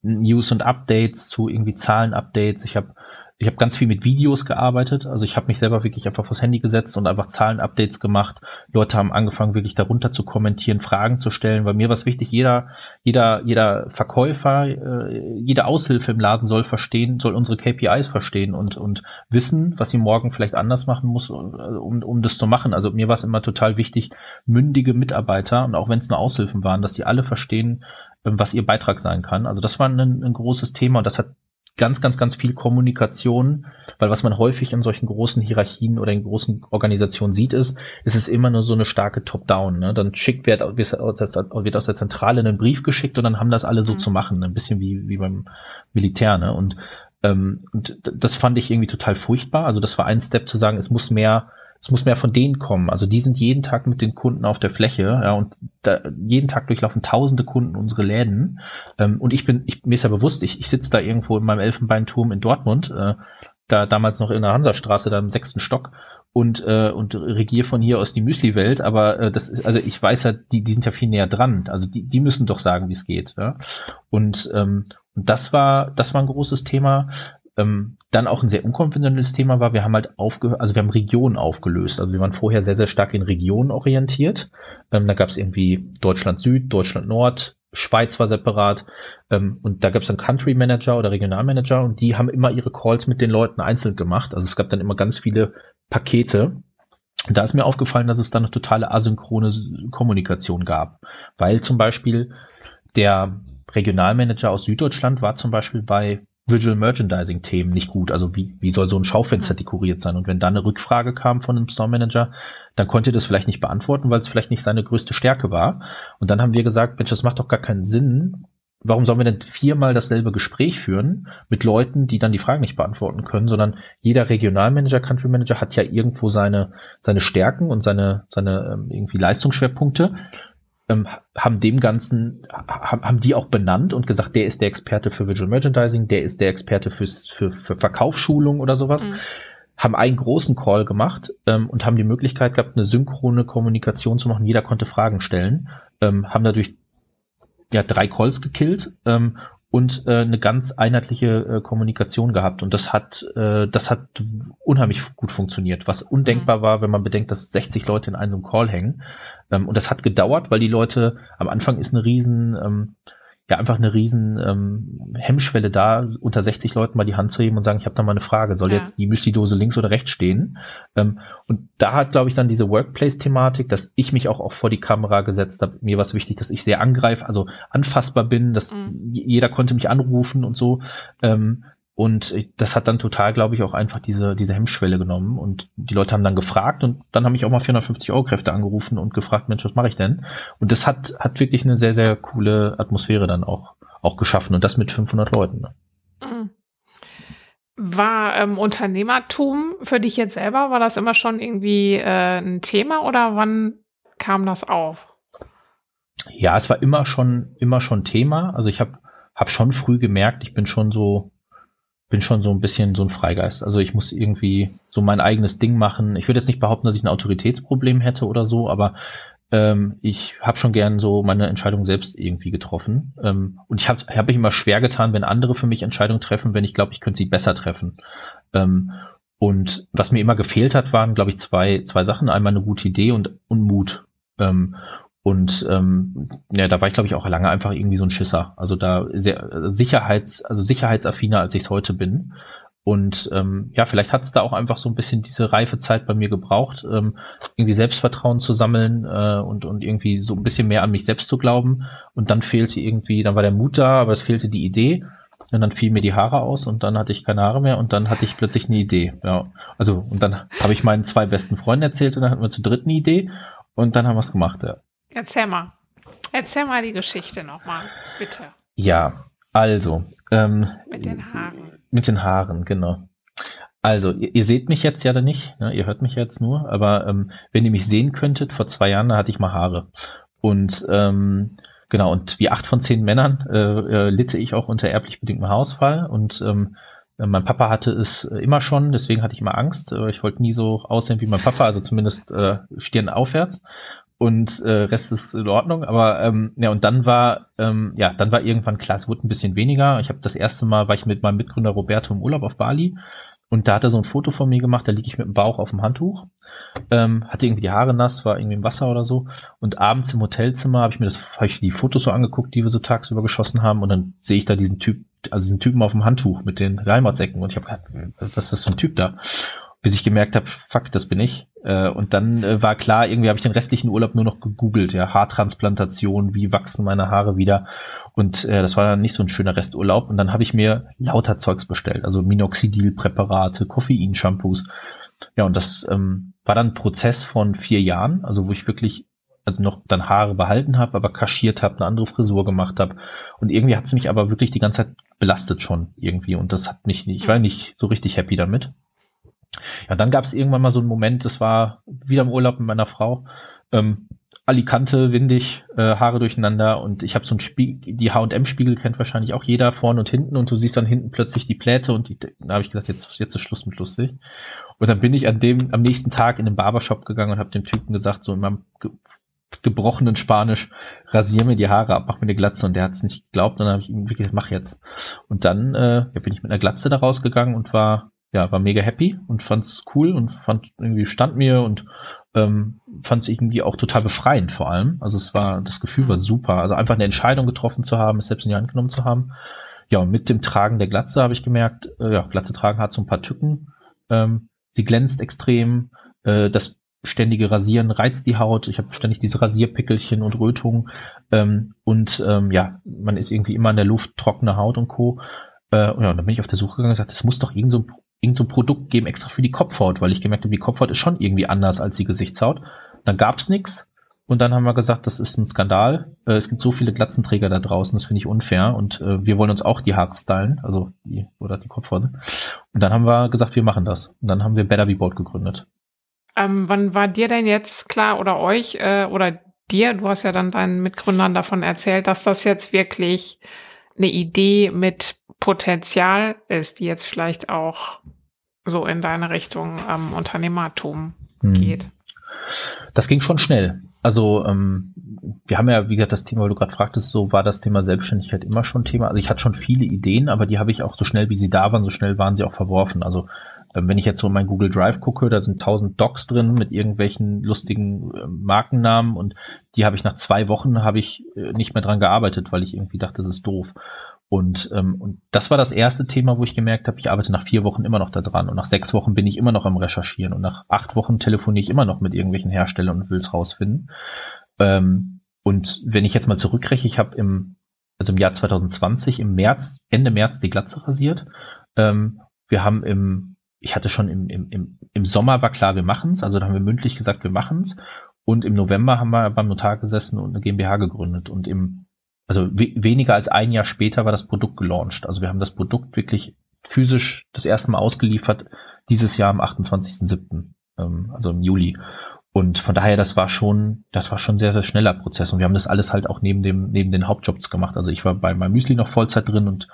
News und Updates, zu irgendwie Zahlenupdates. Ich habe ich habe ganz viel mit Videos gearbeitet. Also ich habe mich selber wirklich einfach vors Handy gesetzt und einfach Zahlenupdates gemacht. Leute haben angefangen, wirklich darunter zu kommentieren, Fragen zu stellen. Weil mir war es wichtig, jeder, jeder, jeder Verkäufer, äh, jede Aushilfe im Laden soll verstehen, soll unsere KPIs verstehen und, und wissen, was sie morgen vielleicht anders machen muss, um, um das zu machen. Also mir war es immer total wichtig, mündige Mitarbeiter und auch wenn es nur Aushilfen waren, dass sie alle verstehen, ähm, was ihr Beitrag sein kann. Also das war ein, ein großes Thema und das hat ganz, ganz, ganz viel Kommunikation, weil was man häufig in solchen großen Hierarchien oder in großen Organisationen sieht, ist, es ist immer nur so eine starke Top-Down. Ne? Dann schickt wird, wird aus der Zentrale einen Brief geschickt und dann haben das alle so mhm. zu machen, ein bisschen wie, wie beim Militär. Ne? Und, ähm, und das fand ich irgendwie total furchtbar. Also das war ein Step zu sagen, es muss mehr es muss mehr von denen kommen. Also die sind jeden Tag mit den Kunden auf der Fläche, ja, und da, jeden Tag durchlaufen tausende Kunden unsere Läden. Ähm, und ich bin, ich, mir ist ja bewusst, ich, ich sitze da irgendwo in meinem Elfenbeinturm in Dortmund, äh, da damals noch in der Hansastraße, da im sechsten Stock und äh, und regiere von hier aus die Müsli-Welt, aber äh, das ist, also ich weiß ja, die, die sind ja viel näher dran. Also die, die müssen doch sagen, wie es geht. Ja? Und ähm, und das war, das war ein großes Thema. Ähm, dann auch ein sehr unkonventionelles Thema war, wir haben halt aufgehört, also wir haben Regionen aufgelöst. Also wir waren vorher sehr, sehr stark in Regionen orientiert. Ähm, da gab es irgendwie Deutschland Süd, Deutschland Nord, Schweiz war separat ähm, und da gab es dann Country Manager oder Regionalmanager und die haben immer ihre Calls mit den Leuten einzeln gemacht. Also es gab dann immer ganz viele Pakete. Und da ist mir aufgefallen, dass es da eine totale asynchrone Kommunikation gab, weil zum Beispiel der Regionalmanager aus Süddeutschland war zum Beispiel bei Visual Merchandising Themen nicht gut. Also wie, wie soll so ein Schaufenster dekoriert sein? Und wenn dann eine Rückfrage kam von einem Store Manager, dann konnte er das vielleicht nicht beantworten, weil es vielleicht nicht seine größte Stärke war. Und dann haben wir gesagt, Mensch, das macht doch gar keinen Sinn. Warum sollen wir denn viermal dasselbe Gespräch führen mit Leuten, die dann die Fragen nicht beantworten können, sondern jeder Regionalmanager, Country Manager hat ja irgendwo seine, seine Stärken und seine, seine ähm, irgendwie Leistungsschwerpunkte ähm, haben dem Ganzen, haben die auch benannt und gesagt, der ist der Experte für Visual Merchandising, der ist der Experte fürs, für, für Verkaufsschulung oder sowas. Mhm. Haben einen großen Call gemacht ähm, und haben die Möglichkeit gehabt, eine synchrone Kommunikation zu machen. Jeder konnte Fragen stellen, ähm, haben dadurch ja drei Calls gekillt ähm, und äh, eine ganz einheitliche äh, Kommunikation gehabt. Und das hat äh, das hat unheimlich gut funktioniert, was undenkbar mhm. war, wenn man bedenkt, dass 60 Leute in einem Call hängen. Ähm, und das hat gedauert, weil die Leute am Anfang ist eine riesen ähm, ja einfach eine riesen ähm, Hemmschwelle da, unter 60 Leuten mal die Hand zu heben und sagen, ich habe da mal eine Frage, soll ja. jetzt die Müsli-Dose links oder rechts stehen? Ähm, und da hat, glaube ich, dann diese Workplace-Thematik, dass ich mich auch, auch vor die Kamera gesetzt habe. Mir war es wichtig, dass ich sehr angreife, also anfassbar bin, dass mhm. jeder konnte mich anrufen und so. Ähm, und das hat dann total, glaube ich, auch einfach diese, diese Hemmschwelle genommen. Und die Leute haben dann gefragt und dann habe ich auch mal 450 Euro Kräfte angerufen und gefragt, Mensch, was mache ich denn? Und das hat, hat wirklich eine sehr, sehr coole Atmosphäre dann auch, auch geschaffen. Und das mit 500 Leuten. Ne? Mhm. War ähm, Unternehmertum für dich jetzt selber, war das immer schon irgendwie äh, ein Thema oder wann kam das auf? Ja, es war immer schon, immer schon Thema. Also ich habe hab schon früh gemerkt, ich bin schon so, bin schon so ein bisschen so ein Freigeist. Also ich muss irgendwie so mein eigenes Ding machen. Ich würde jetzt nicht behaupten, dass ich ein Autoritätsproblem hätte oder so, aber ähm, ich habe schon gern so meine Entscheidung selbst irgendwie getroffen. Ähm, und ich habe hab mich immer schwer getan, wenn andere für mich Entscheidungen treffen, wenn ich glaube, ich könnte sie besser treffen. Ähm, und was mir immer gefehlt hat, waren, glaube ich, zwei, zwei Sachen. Einmal eine gute Idee und, und Mut. Ähm, und ähm, ja, da war ich, glaube ich, auch lange einfach irgendwie so ein Schisser. Also da sehr Sicherheits, also sicherheitsaffiner, als ich es heute bin. Und ähm, ja, vielleicht hat es da auch einfach so ein bisschen diese reife Zeit bei mir gebraucht, ähm, irgendwie Selbstvertrauen zu sammeln äh, und, und irgendwie so ein bisschen mehr an mich selbst zu glauben. Und dann fehlte irgendwie, dann war der Mut da, aber es fehlte die Idee. Und dann fielen mir die Haare aus und dann hatte ich keine Haare mehr und dann hatte ich plötzlich eine Idee. Ja, also und dann habe ich meinen zwei besten Freunden erzählt und dann hatten wir zu dritt eine Idee und dann haben wir es gemacht. Ja. Erzähl mal. Erzähl mal die Geschichte nochmal, bitte. Ja, also. Ähm, mit den Haaren. Mit den Haaren, genau. Also, ihr, ihr seht mich jetzt ja da nicht, ne? ihr hört mich jetzt nur, aber ähm, wenn ihr mich sehen könntet, vor zwei Jahren, da hatte ich mal Haare. Und ähm, genau, und wie acht von zehn Männern äh, äh, litte ich auch unter erblich bedingtem Haarausfall und ähm, mein Papa hatte es immer schon, deswegen hatte ich immer Angst. Äh, ich wollte nie so aussehen wie mein Papa, also zumindest äh, Stirn aufwärts und äh, Rest ist in Ordnung. Aber ähm, ja, und dann war ähm, ja, dann war irgendwann klar, es wurde ein bisschen weniger. Ich habe das erste Mal war ich mit meinem Mitgründer Roberto im Urlaub auf Bali und da hat er so ein Foto von mir gemacht, da liege ich mit dem Bauch auf dem Handtuch, ähm, hatte irgendwie die Haare nass, war irgendwie im Wasser oder so. Und abends im Hotelzimmer habe ich mir das, hab ich die Fotos so angeguckt, die wir so tagsüber geschossen haben, und dann sehe ich da diesen Typ, also diesen Typen auf dem Handtuch mit den Reimatsecken und ich habe gedacht, was ist das für ein Typ da? Bis ich gemerkt habe, fuck, das bin ich. Äh, und dann äh, war klar, irgendwie habe ich den restlichen Urlaub nur noch gegoogelt, ja, Haartransplantation, wie wachsen meine Haare wieder. Und äh, das war dann nicht so ein schöner Resturlaub. Und dann habe ich mir lauter Zeugs bestellt, also Minoxidil-Präparate, Koffein-Shampoos. Ja, und das ähm, war dann ein Prozess von vier Jahren, also wo ich wirklich also noch dann Haare behalten habe, aber kaschiert habe, eine andere Frisur gemacht habe. Und irgendwie hat es mich aber wirklich die ganze Zeit belastet schon irgendwie. Und das hat mich, ich war nicht so richtig happy damit. Ja, dann gab es irgendwann mal so einen Moment, das war wieder im Urlaub mit meiner Frau. Ähm, Alicante, windig, äh, Haare durcheinander und ich habe so ein Spiegel, die H&M-Spiegel kennt wahrscheinlich auch jeder, vorne und hinten und du siehst dann hinten plötzlich die Pläte und die, da habe ich gesagt, jetzt, jetzt ist Schluss mit lustig. Und dann bin ich an dem, am nächsten Tag in den Barbershop gegangen und habe dem Typen gesagt, so in meinem ge gebrochenen Spanisch, rasier mir die Haare ab, mach mir eine Glatze und der hat es nicht geglaubt und dann habe ich ihm wirklich gesagt, mach jetzt. Und dann äh, ja, bin ich mit einer Glatze da rausgegangen und war ja, war mega happy und fand's cool und fand irgendwie stand mir und ähm, fand es irgendwie auch total befreiend vor allem. Also es war, das Gefühl war super. Also einfach eine Entscheidung getroffen zu haben, es selbst in die Hand genommen zu haben. Ja, und mit dem Tragen der Glatze habe ich gemerkt, äh, ja, Glatze tragen hat so ein paar Tücken. Ähm, sie glänzt extrem. Äh, das ständige Rasieren reizt die Haut. Ich habe ständig diese Rasierpickelchen und Rötungen. Ähm, und ähm, ja, man ist irgendwie immer in der Luft, trockene Haut und Co. Äh, ja, und dann bin ich auf der Suche gegangen und gesagt, es muss doch irgend so ein irgend so ein Produkt geben extra für die Kopfhaut, weil ich gemerkt habe, die Kopfhaut ist schon irgendwie anders als die Gesichtshaut. Dann gab's nichts und dann haben wir gesagt, das ist ein Skandal. Äh, es gibt so viele Glatzenträger da draußen, das finde ich unfair und äh, wir wollen uns auch die Haare stylen, also die oder die Kopfhaut. Und dann haben wir gesagt, wir machen das. Und dann haben wir Better Be Bold gegründet. Ähm, wann war dir denn jetzt klar oder euch äh, oder dir, du hast ja dann deinen Mitgründern davon erzählt, dass das jetzt wirklich eine Idee mit Potenzial ist, die jetzt vielleicht auch so in deine Richtung ähm, Unternehmertum hm. geht? Das ging schon schnell. Also ähm, wir haben ja, wie gesagt, das Thema, weil du gerade fragtest, so war das Thema Selbstständigkeit immer schon Thema. Also ich hatte schon viele Ideen, aber die habe ich auch so schnell, wie sie da waren, so schnell waren sie auch verworfen. Also ähm, wenn ich jetzt so in mein Google Drive gucke, da sind tausend Docs drin mit irgendwelchen lustigen äh, Markennamen und die habe ich nach zwei Wochen habe ich äh, nicht mehr dran gearbeitet, weil ich irgendwie dachte, das ist doof. Und, ähm, und das war das erste Thema, wo ich gemerkt habe, ich arbeite nach vier Wochen immer noch da dran und nach sechs Wochen bin ich immer noch am Recherchieren und nach acht Wochen telefoniere ich immer noch mit irgendwelchen Herstellern und will es rausfinden. Ähm, und wenn ich jetzt mal zurückrechne, ich habe im, also im Jahr 2020, im März, Ende März die Glatze rasiert. Ähm, wir haben im, ich hatte schon im, im, im, Sommer war klar, wir machen's, also da haben wir mündlich gesagt, wir machen's. Und im November haben wir beim Notar gesessen und eine GmbH gegründet. Und im also we weniger als ein Jahr später war das Produkt gelauncht. Also wir haben das Produkt wirklich physisch das erste Mal ausgeliefert, dieses Jahr am 28.07., ähm, also im Juli. Und von daher, das war schon, das war schon sehr, sehr schneller Prozess. Und wir haben das alles halt auch neben dem, neben den Hauptjobs gemacht. Also ich war bei meinem Müsli noch Vollzeit drin und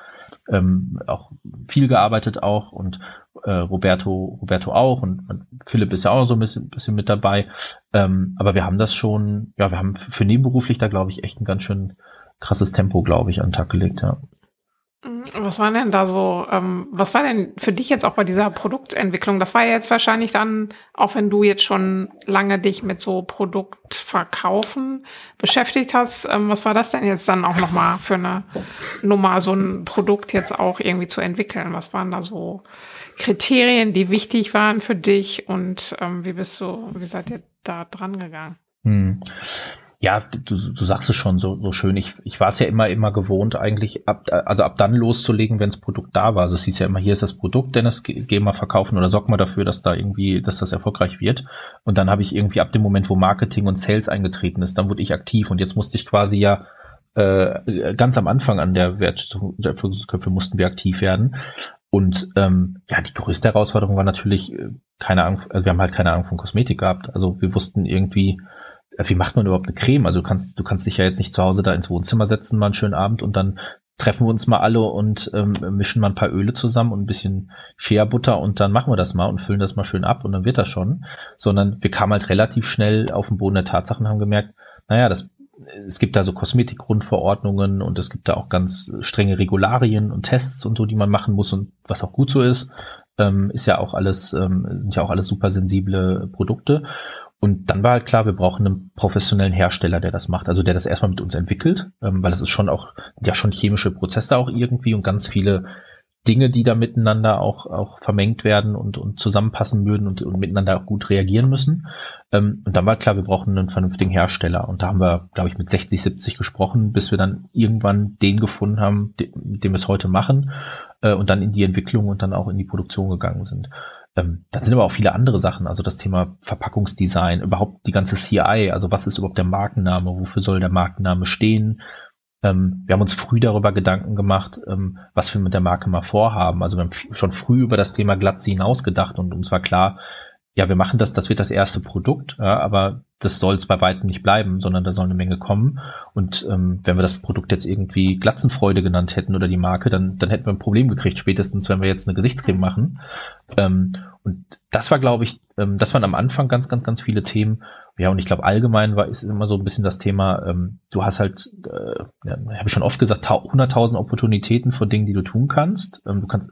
ähm, auch viel gearbeitet auch und äh, Roberto, Roberto auch und, und Philipp ist ja auch so ein bisschen, bisschen mit dabei. Ähm, aber wir haben das schon, ja, wir haben für nebenberuflich da, glaube ich, echt einen ganz schön krasses Tempo, glaube ich, an den Tag gelegt, ja. Mhm. Was war denn da so, ähm, was war denn für dich jetzt auch bei dieser Produktentwicklung? Das war ja jetzt wahrscheinlich dann, auch wenn du jetzt schon lange dich mit so Produktverkaufen beschäftigt hast, ähm, was war das denn jetzt dann auch nochmal für eine Nummer, so ein Produkt jetzt auch irgendwie zu entwickeln? Was waren da so Kriterien, die wichtig waren für dich und ähm, wie bist du, wie seid ihr da dran gegangen? Hm. Ja, du, du sagst es schon so, so schön. Ich, ich war es ja immer, immer gewohnt, eigentlich ab, also ab dann loszulegen, wenn das Produkt da war. Also es hieß ja immer, hier ist das Produkt, Dennis, geh mal verkaufen oder sorg mal dafür, dass da irgendwie, dass das erfolgreich wird. Und dann habe ich irgendwie ab dem Moment, wo Marketing und Sales eingetreten ist, dann wurde ich aktiv und jetzt musste ich quasi ja äh, ganz am Anfang an der Wertschöpfung der Köpfe mussten wir aktiv werden. Und ähm, ja, die größte Herausforderung war natürlich äh, keine Ahnung, also wir haben halt keine Ahnung von Kosmetik gehabt. Also wir wussten irgendwie, wie macht man überhaupt eine Creme? Also du kannst, du kannst dich ja jetzt nicht zu Hause da ins Wohnzimmer setzen, mal einen schönen Abend und dann treffen wir uns mal alle und ähm, mischen mal ein paar Öle zusammen und ein bisschen Shea-Butter und dann machen wir das mal und füllen das mal schön ab und dann wird das schon. Sondern wir kamen halt relativ schnell auf den Boden der Tatsachen und haben gemerkt, naja, das, es gibt da so Kosmetikgrundverordnungen und es gibt da auch ganz strenge Regularien und Tests und so, die man machen muss und was auch gut so ist, ähm, ist ja auch alles, ähm, sind ja auch alles super sensible Produkte. Und dann war klar, wir brauchen einen professionellen Hersteller, der das macht, also der das erstmal mit uns entwickelt, ähm, weil es ist schon auch, ja schon chemische Prozesse auch irgendwie und ganz viele Dinge, die da miteinander auch, auch vermengt werden und, und zusammenpassen würden und, und miteinander auch gut reagieren müssen. Ähm, und dann war klar, wir brauchen einen vernünftigen Hersteller. Und da haben wir, glaube ich, mit 60, 70 gesprochen, bis wir dann irgendwann den gefunden haben, mit dem wir es heute machen äh, und dann in die Entwicklung und dann auch in die Produktion gegangen sind. Ähm, dann sind aber auch viele andere Sachen, also das Thema Verpackungsdesign, überhaupt die ganze CI, also was ist überhaupt der Markenname, wofür soll der Markenname stehen, ähm, wir haben uns früh darüber Gedanken gemacht, ähm, was wir mit der Marke mal vorhaben. Also wir haben schon früh über das Thema Glatze hinausgedacht und uns war klar, ja, wir machen das, das wird das erste Produkt, ja, aber das soll es bei weitem nicht bleiben, sondern da soll eine Menge kommen. Und ähm, wenn wir das Produkt jetzt irgendwie Glatzenfreude genannt hätten oder die Marke, dann, dann hätten wir ein Problem gekriegt, spätestens wenn wir jetzt eine Gesichtscreme machen. Ähm, und das war, glaube ich, ähm, das waren am Anfang ganz, ganz, ganz viele Themen. Ja, und ich glaube, allgemein war ist immer so ein bisschen das Thema, ähm, du hast halt, äh, ja, habe ich schon oft gesagt, 100.000 Opportunitäten von Dingen, die du tun kannst. Ähm, du kannst,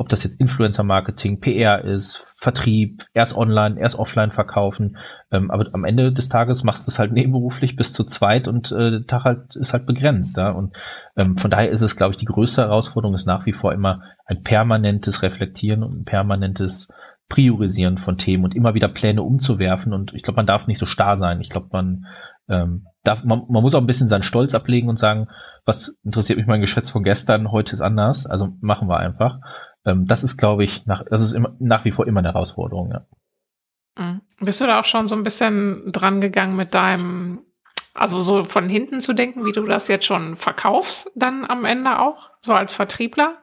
ob das jetzt Influencer-Marketing, PR ist, Vertrieb, erst online, erst offline verkaufen, ähm, aber am Ende des Tages machst du es halt nebenberuflich bis zu zweit und äh, der Tag halt ist halt begrenzt. Ja? Und ähm, von daher ist es, glaube ich, die größte Herausforderung ist nach wie vor immer ein permanentes Reflektieren und ein permanentes Priorisieren von Themen und immer wieder Pläne umzuwerfen. Und ich glaube, man darf nicht so starr sein. Ich glaube, man ähm, darf, man, man muss auch ein bisschen seinen Stolz ablegen und sagen, was interessiert mich mein Geschwätz von gestern, heute ist anders. Also machen wir einfach. Ähm, das ist, glaube ich, nach, das ist immer, nach wie vor immer eine Herausforderung. Ja. Mhm. Bist du da auch schon so ein bisschen dran gegangen mit deinem, also so von hinten zu denken, wie du das jetzt schon verkaufst, dann am Ende auch, so als Vertriebler?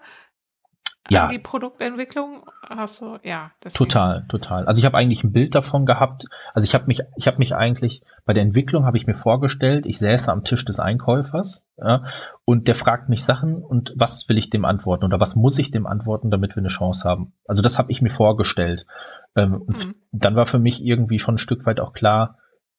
Ja. die Produktentwicklung hast du ja deswegen. total total also ich habe eigentlich ein Bild davon gehabt also ich habe mich ich habe mich eigentlich bei der Entwicklung habe ich mir vorgestellt ich säße am Tisch des Einkäufers ja, und der fragt mich Sachen und was will ich dem antworten oder was muss ich dem antworten damit wir eine Chance haben also das habe ich mir vorgestellt ähm, und mhm. dann war für mich irgendwie schon ein Stück weit auch klar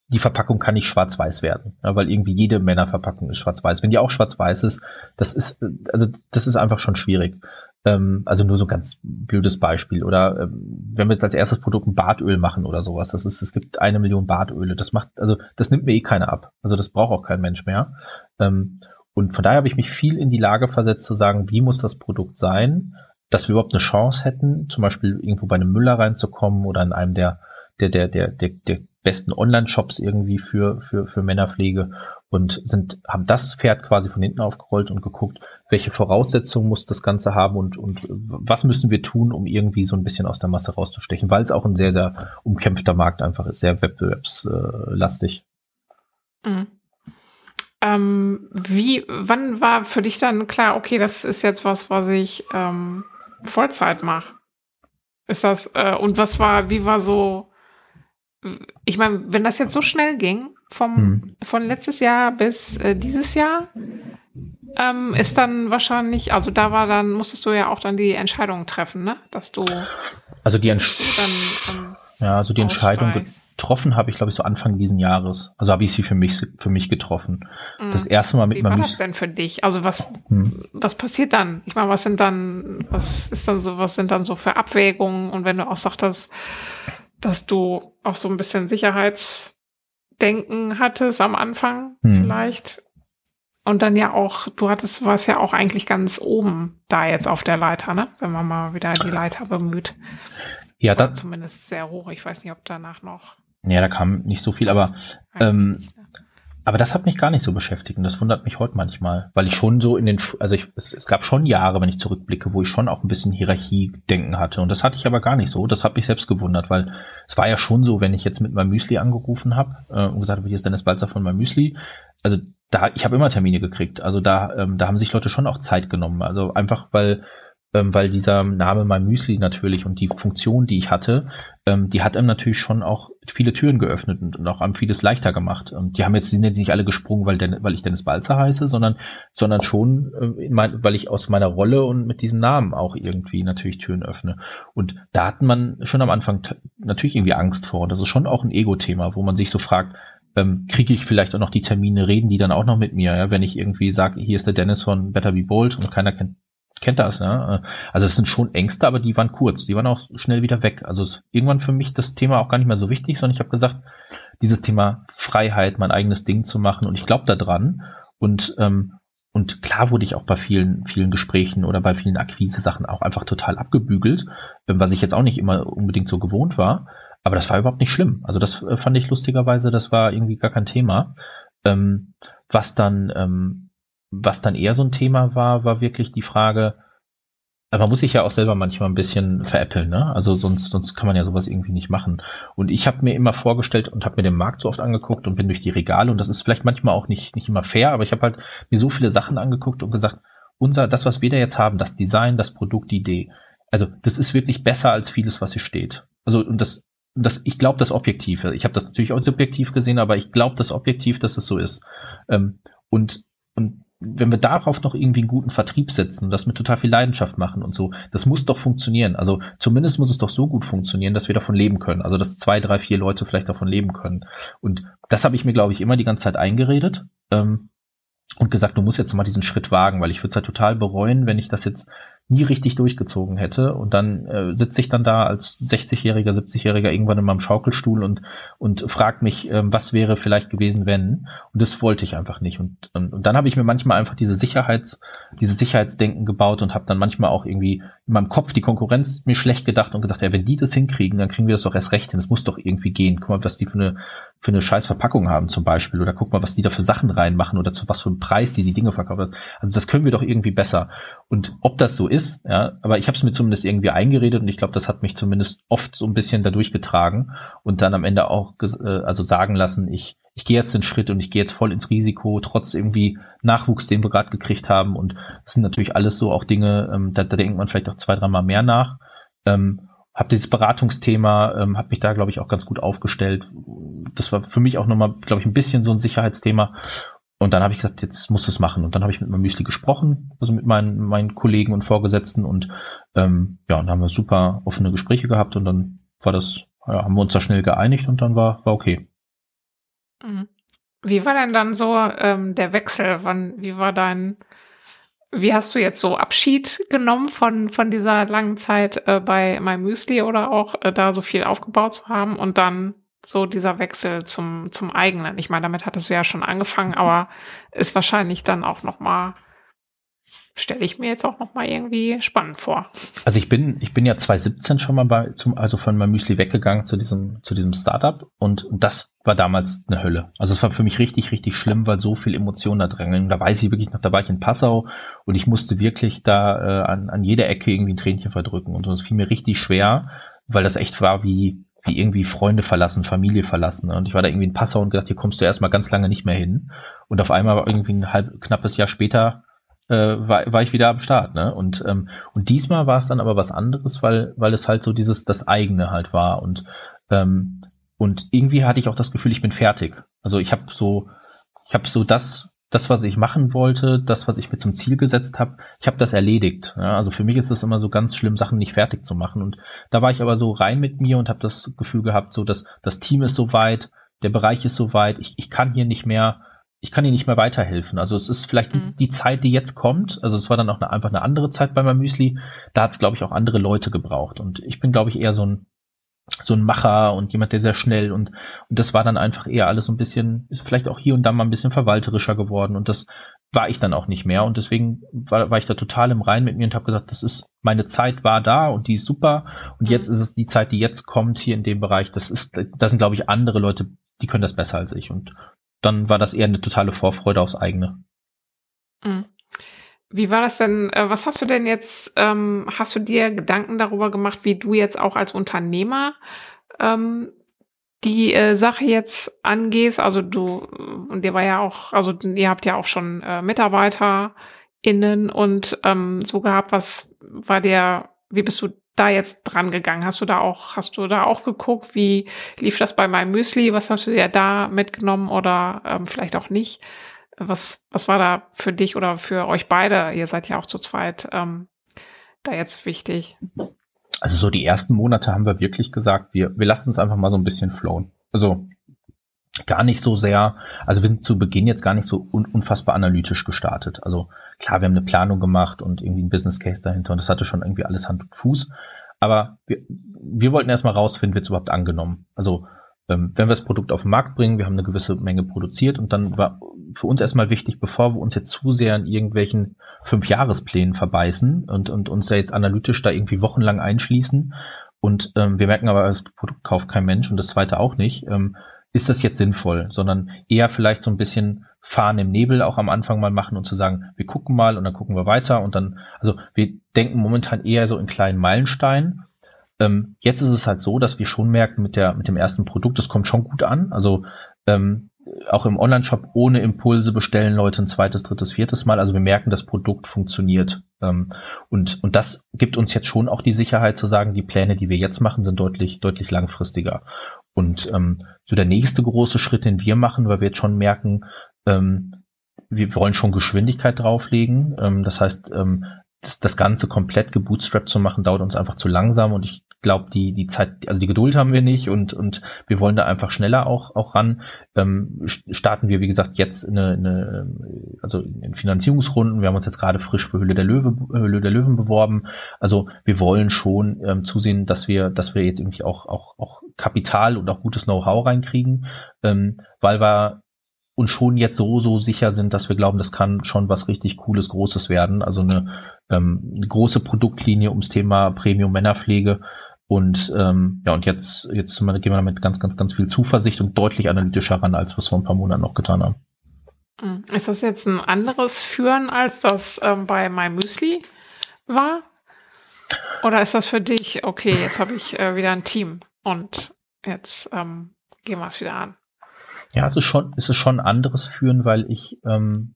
die Verpackung kann nicht schwarz-weiß werden, ja, weil irgendwie jede Männerverpackung ist schwarz-weiß. Wenn die auch schwarz-weiß ist, das ist, also das ist einfach schon schwierig. Ähm, also nur so ein ganz blödes Beispiel. Oder ähm, wenn wir jetzt als erstes Produkt ein Badöl machen oder sowas, das ist, es gibt eine Million Badöle. Das macht, also das nimmt mir eh keiner ab. Also das braucht auch kein Mensch mehr. Ähm, und von daher habe ich mich viel in die Lage versetzt zu sagen, wie muss das Produkt sein, dass wir überhaupt eine Chance hätten, zum Beispiel irgendwo bei einem Müller reinzukommen oder in einem der der, der, der, der, der besten Online-Shops irgendwie für, für, für Männerpflege und sind, haben das Pferd quasi von hinten aufgerollt und geguckt, welche Voraussetzungen muss das Ganze haben und, und was müssen wir tun, um irgendwie so ein bisschen aus der Masse rauszustechen, weil es auch ein sehr, sehr umkämpfter Markt einfach ist, sehr wettbewerbslastig. Mhm. Ähm, wie, wann war für dich dann klar, okay, das ist jetzt was, was ich ähm, Vollzeit mache? Ist das, äh, und was war, wie war so, ich meine, wenn das jetzt so schnell ging, vom, hm. von letztes Jahr bis äh, dieses Jahr, ähm, ist dann wahrscheinlich, also da war dann, musstest du ja auch dann die Entscheidung treffen, ne? Dass du, also die Entscheidung, ähm, ja, also die Entscheidung getroffen habe ich, glaube ich, so Anfang diesen Jahres. Also habe ich sie für mich, für mich getroffen. Mhm. Das erste Mal mit Wie war das denn für dich? Also was, hm. was passiert dann? Ich meine, was sind dann, was ist dann so, was sind dann so für Abwägungen? Und wenn du auch sagtest, dass du auch so ein bisschen Sicherheitsdenken hattest am Anfang hm. vielleicht. Und dann ja auch, du hattest, warst ja auch eigentlich ganz oben da jetzt auf der Leiter, ne? Wenn man mal wieder die Leiter bemüht. Ja, da, zumindest sehr hoch. Ich weiß nicht, ob danach noch. Ja, da kam nicht so viel, aber ähm, nicht, ne? Aber das hat mich gar nicht so beschäftigt und das wundert mich heute manchmal, weil ich schon so in den, also ich, es, es gab schon Jahre, wenn ich zurückblicke, wo ich schon auch ein bisschen Hierarchie-Denken hatte und das hatte ich aber gar nicht so. Das hat mich selbst gewundert, weil es war ja schon so, wenn ich jetzt mit meinem Müsli angerufen habe äh, und gesagt habe, hier ist Dennis Balzer von meinem Müsli, also da, ich habe immer Termine gekriegt. Also da, ähm, da haben sich Leute schon auch Zeit genommen. Also einfach, weil ähm, weil dieser Name mein Müsli natürlich und die Funktion, die ich hatte, ähm, die hat einem natürlich schon auch viele Türen geöffnet und, und auch einem vieles leichter gemacht. Und die haben jetzt sind jetzt nicht alle gesprungen, weil, Den, weil ich Dennis Balzer heiße, sondern, sondern schon, äh, mein, weil ich aus meiner Rolle und mit diesem Namen auch irgendwie natürlich Türen öffne. Und da hat man schon am Anfang natürlich irgendwie Angst vor. Und das ist schon auch ein Ego-Thema, wo man sich so fragt, ähm, kriege ich vielleicht auch noch die Termine, reden die dann auch noch mit mir, ja? wenn ich irgendwie sage, hier ist der Dennis von Better Be Bold und keiner kennt kennt das, ne? Also es sind schon Ängste, aber die waren kurz, die waren auch schnell wieder weg. Also es irgendwann für mich das Thema auch gar nicht mehr so wichtig, sondern ich habe gesagt, dieses Thema Freiheit, mein eigenes Ding zu machen und ich glaube da dran. Und ähm, und klar wurde ich auch bei vielen, vielen Gesprächen oder bei vielen Akquise-Sachen auch einfach total abgebügelt, ähm, was ich jetzt auch nicht immer unbedingt so gewohnt war. Aber das war überhaupt nicht schlimm. Also das äh, fand ich lustigerweise, das war irgendwie gar kein Thema. Ähm, was dann, ähm, was dann eher so ein Thema war, war wirklich die Frage, aber man muss sich ja auch selber manchmal ein bisschen veräppeln, ne? Also sonst, sonst kann man ja sowas irgendwie nicht machen. Und ich habe mir immer vorgestellt und habe mir den Markt so oft angeguckt und bin durch die Regale und das ist vielleicht manchmal auch nicht, nicht immer fair, aber ich habe halt mir so viele Sachen angeguckt und gesagt, unser, das, was wir da jetzt haben, das Design, das Produkt, die Idee, also das ist wirklich besser als vieles, was hier steht. Also und das, das ich glaube das objektiv. Ich habe das natürlich auch subjektiv gesehen, aber ich glaube das objektiv, dass es so ist. Ähm, und und wenn wir darauf noch irgendwie einen guten Vertrieb setzen und das mit total viel Leidenschaft machen und so, das muss doch funktionieren. Also zumindest muss es doch so gut funktionieren, dass wir davon leben können. Also dass zwei, drei, vier Leute vielleicht davon leben können. Und das habe ich mir, glaube ich, immer die ganze Zeit eingeredet. Ähm, und gesagt, du musst jetzt mal diesen Schritt wagen, weil ich würde es halt total bereuen, wenn ich das jetzt nie richtig durchgezogen hätte. Und dann äh, sitze ich dann da als 60-Jähriger, 70-Jähriger irgendwann in meinem Schaukelstuhl und, und frag mich, ähm, was wäre vielleicht gewesen, wenn. Und das wollte ich einfach nicht. Und, und, und dann habe ich mir manchmal einfach diese Sicherheits, diese Sicherheitsdenken gebaut und habe dann manchmal auch irgendwie in meinem Kopf die Konkurrenz mir schlecht gedacht und gesagt, ja, wenn die das hinkriegen, dann kriegen wir das doch erst recht hin. Es muss doch irgendwie gehen. Guck mal, was die für eine, für eine scheiß Verpackung haben zum Beispiel. Oder guck mal, was die da für Sachen reinmachen oder zu was für einem Preis die die Dinge verkaufen. Also das können wir doch irgendwie besser. Und ob das so ist, ja, aber ich habe es mir zumindest irgendwie eingeredet und ich glaube, das hat mich zumindest oft so ein bisschen dadurch getragen und dann am Ende auch äh, also sagen lassen, ich ich gehe jetzt den Schritt und ich gehe jetzt voll ins Risiko, trotz irgendwie Nachwuchs, den wir gerade gekriegt haben. Und das sind natürlich alles so auch Dinge, ähm, da, da denkt man vielleicht auch zwei, dreimal mehr nach. Ähm, habe dieses Beratungsthema, ähm, habe mich da, glaube ich, auch ganz gut aufgestellt. Das war für mich auch nochmal, glaube ich, ein bisschen so ein Sicherheitsthema. Und dann habe ich gesagt, jetzt muss es machen. Und dann habe ich mit meinem Müsli gesprochen, also mit meinen, meinen Kollegen und Vorgesetzten. Und ähm, ja, und dann haben wir super offene Gespräche gehabt und dann war das, ja, haben wir uns da schnell geeinigt und dann war, war okay. Mhm. Wie war denn dann so ähm, der Wechsel? Wann, wie war dein, wie hast du jetzt so Abschied genommen von, von dieser langen Zeit äh, bei My Müsli oder auch äh, da so viel aufgebaut zu haben und dann so dieser Wechsel zum, zum eigenen. Ich meine, damit hattest du ja schon angefangen, aber ist wahrscheinlich dann auch noch mal stelle ich mir jetzt auch noch mal irgendwie spannend vor. Also ich bin ich bin ja 2017 schon mal bei zum also von meinem Müsli weggegangen zu diesem zu diesem Startup und das war damals eine Hölle. Also es war für mich richtig richtig schlimm, weil so viel Emotionen da drängeln. Da weiß ich wirklich noch, da war ich in Passau und ich musste wirklich da äh, an an jeder Ecke irgendwie ein Tränchen verdrücken und es fiel mir richtig schwer, weil das echt war wie wie irgendwie Freunde verlassen, Familie verlassen. Und ich war da irgendwie in Passau und gedacht, hier kommst du erstmal ganz lange nicht mehr hin. Und auf einmal irgendwie ein halb knappes Jahr später äh, war, war ich wieder am Start. Ne? Und, ähm, und diesmal war es dann aber was anderes, weil, weil es halt so dieses, das eigene halt war. Und, ähm, und irgendwie hatte ich auch das Gefühl, ich bin fertig. Also ich habe so, ich habe so das das, was ich machen wollte, das, was ich mir zum Ziel gesetzt habe, ich habe das erledigt. Ja, also für mich ist es immer so ganz schlimm, Sachen nicht fertig zu machen. Und da war ich aber so rein mit mir und habe das Gefühl gehabt, so dass das Team ist so weit, der Bereich ist so weit, ich, ich kann hier nicht mehr, ich kann hier nicht mehr weiterhelfen. Also es ist vielleicht mhm. die, die, Zeit, die jetzt kommt. Also es war dann auch eine, einfach eine andere Zeit bei meinem Müsli. Da hat es, glaube ich, auch andere Leute gebraucht. Und ich bin, glaube ich, eher so ein so ein Macher und jemand, der sehr schnell und, und das war dann einfach eher alles so ein bisschen, ist vielleicht auch hier und da mal ein bisschen verwalterischer geworden und das war ich dann auch nicht mehr und deswegen war, war ich da total im Rein mit mir und habe gesagt, das ist, meine Zeit war da und die ist super und mhm. jetzt ist es die Zeit, die jetzt kommt hier in dem Bereich, das ist, da sind glaube ich andere Leute, die können das besser als ich und dann war das eher eine totale Vorfreude aufs eigene. Mhm. Wie war das denn? Äh, was hast du denn jetzt? Ähm, hast du dir Gedanken darüber gemacht, wie du jetzt auch als Unternehmer ähm, die äh, Sache jetzt angehst? Also du, und dir war ja auch, also ihr habt ja auch schon äh, MitarbeiterInnen und ähm, so gehabt. Was war der? Wie bist du da jetzt dran gegangen? Hast du da auch, hast du da auch geguckt? Wie lief das bei meinem Müsli? Was hast du dir da mitgenommen oder ähm, vielleicht auch nicht? Was, was war da für dich oder für euch beide? Ihr seid ja auch zu zweit ähm, da jetzt wichtig. Also so die ersten Monate haben wir wirklich gesagt, wir, wir lassen uns einfach mal so ein bisschen flowen. Also gar nicht so sehr, also wir sind zu Beginn jetzt gar nicht so un, unfassbar analytisch gestartet. Also klar, wir haben eine Planung gemacht und irgendwie ein Business Case dahinter und das hatte schon irgendwie alles Hand und Fuß. Aber wir, wir wollten erstmal rausfinden, wird es überhaupt angenommen. Also ähm, wenn wir das Produkt auf den Markt bringen, wir haben eine gewisse Menge produziert und dann war für uns erstmal wichtig, bevor wir uns jetzt zu sehr in irgendwelchen Fünfjahresplänen verbeißen und, und uns ja jetzt analytisch da irgendwie wochenlang einschließen und ähm, wir merken aber, das Produkt kauft kein Mensch und das zweite auch nicht, ähm, ist das jetzt sinnvoll, sondern eher vielleicht so ein bisschen Fahren im Nebel auch am Anfang mal machen und zu sagen, wir gucken mal und dann gucken wir weiter und dann, also wir denken momentan eher so in kleinen Meilensteinen ähm, jetzt ist es halt so, dass wir schon merken mit der mit dem ersten Produkt, das kommt schon gut an. Also ähm, auch im Online-Shop ohne Impulse bestellen Leute ein zweites, drittes, viertes Mal. Also wir merken, das Produkt funktioniert. Ähm, und, und das gibt uns jetzt schon auch die Sicherheit zu sagen, die Pläne, die wir jetzt machen, sind deutlich, deutlich langfristiger. Und ähm, so der nächste große Schritt, den wir machen, weil wir jetzt schon merken, ähm, wir wollen schon Geschwindigkeit drauflegen. Ähm, das heißt, ähm, das, das Ganze komplett gebootstrapped zu machen, dauert uns einfach zu langsam und ich glaube, die, die Zeit, also die Geduld haben wir nicht und, und wir wollen da einfach schneller auch, auch ran. Ähm, starten wir, wie gesagt, jetzt eine, eine, also in Finanzierungsrunden. Wir haben uns jetzt gerade frisch für Höhle der Löwe, Höhle der Löwen beworben. Also wir wollen schon ähm, zusehen, dass wir, dass wir jetzt irgendwie auch, auch, auch Kapital und auch gutes Know-how reinkriegen, ähm, weil wir uns schon jetzt so, so sicher sind, dass wir glauben, das kann schon was richtig Cooles, Großes werden. Also eine, ähm, eine große Produktlinie ums Thema Premium Männerpflege und ähm, ja, und jetzt, jetzt gehen wir damit ganz, ganz, ganz viel Zuversicht und deutlich analytischer ran, als wir es vor ein paar Monaten noch getan haben. Hm. Ist das jetzt ein anderes Führen, als das ähm, bei MyMüsli war? Oder ist das für dich, okay, jetzt habe ich äh, wieder ein Team und jetzt ähm, gehen wir es wieder an? Ja, es ist schon, es ist schon ein anderes Führen, weil ich ähm,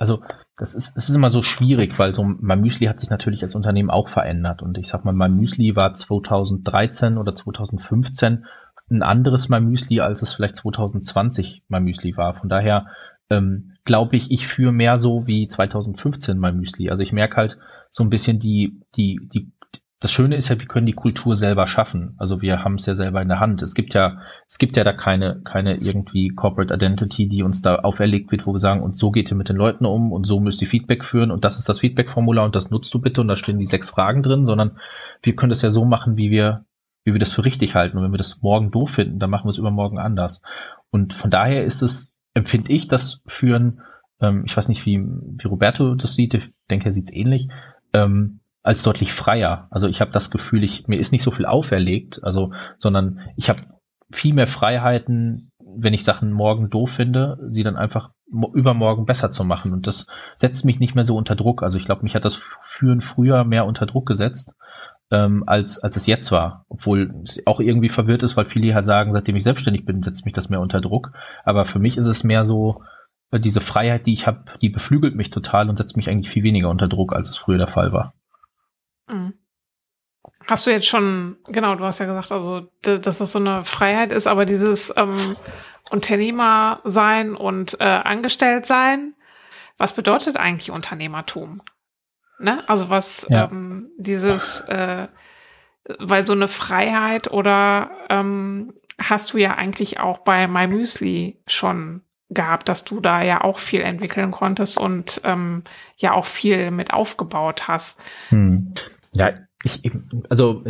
also das ist, es ist immer so schwierig, weil so mein Müsli hat sich natürlich als Unternehmen auch verändert. Und ich sag mal, mein Müsli war 2013 oder 2015 ein anderes mein Müsli, als es vielleicht 2020 mein Müsli war. Von daher ähm, glaube ich, ich führe mehr so wie 2015 mein Müsli. Also ich merke halt so ein bisschen die, die, die das Schöne ist ja, wir können die Kultur selber schaffen. Also wir haben es ja selber in der Hand. Es gibt ja, es gibt ja da keine, keine irgendwie Corporate Identity, die uns da auferlegt wird, wo wir sagen, und so geht ihr mit den Leuten um und so müsst ihr Feedback führen und das ist das Feedback-Formular und das nutzt du bitte und da stehen die sechs Fragen drin, sondern wir können das ja so machen, wie wir, wie wir das für richtig halten. Und wenn wir das morgen doof finden, dann machen wir es übermorgen anders. Und von daher ist es, empfinde ich das Führen, ähm, ich weiß nicht, wie, wie Roberto das sieht, ich denke, er sieht es ähnlich, ähm, als deutlich freier. Also ich habe das Gefühl, ich, mir ist nicht so viel auferlegt, also, sondern ich habe viel mehr Freiheiten, wenn ich Sachen morgen doof finde, sie dann einfach übermorgen besser zu machen. Und das setzt mich nicht mehr so unter Druck. Also ich glaube, mich hat das Führen früher mehr unter Druck gesetzt, ähm, als, als es jetzt war. Obwohl es auch irgendwie verwirrt ist, weil viele halt sagen, seitdem ich selbstständig bin, setzt mich das mehr unter Druck. Aber für mich ist es mehr so, äh, diese Freiheit, die ich habe, die beflügelt mich total und setzt mich eigentlich viel weniger unter Druck, als es früher der Fall war. Hast du jetzt schon, genau, du hast ja gesagt, also, dass das so eine Freiheit ist, aber dieses ähm, Unternehmer sein und äh, angestellt sein, was bedeutet eigentlich Unternehmertum? Ne? Also was ja. ähm, dieses, äh, weil so eine Freiheit oder ähm, hast du ja eigentlich auch bei MyMüsli schon gehabt, dass du da ja auch viel entwickeln konntest und ähm, ja auch viel mit aufgebaut hast. Hm. Ja, ich, also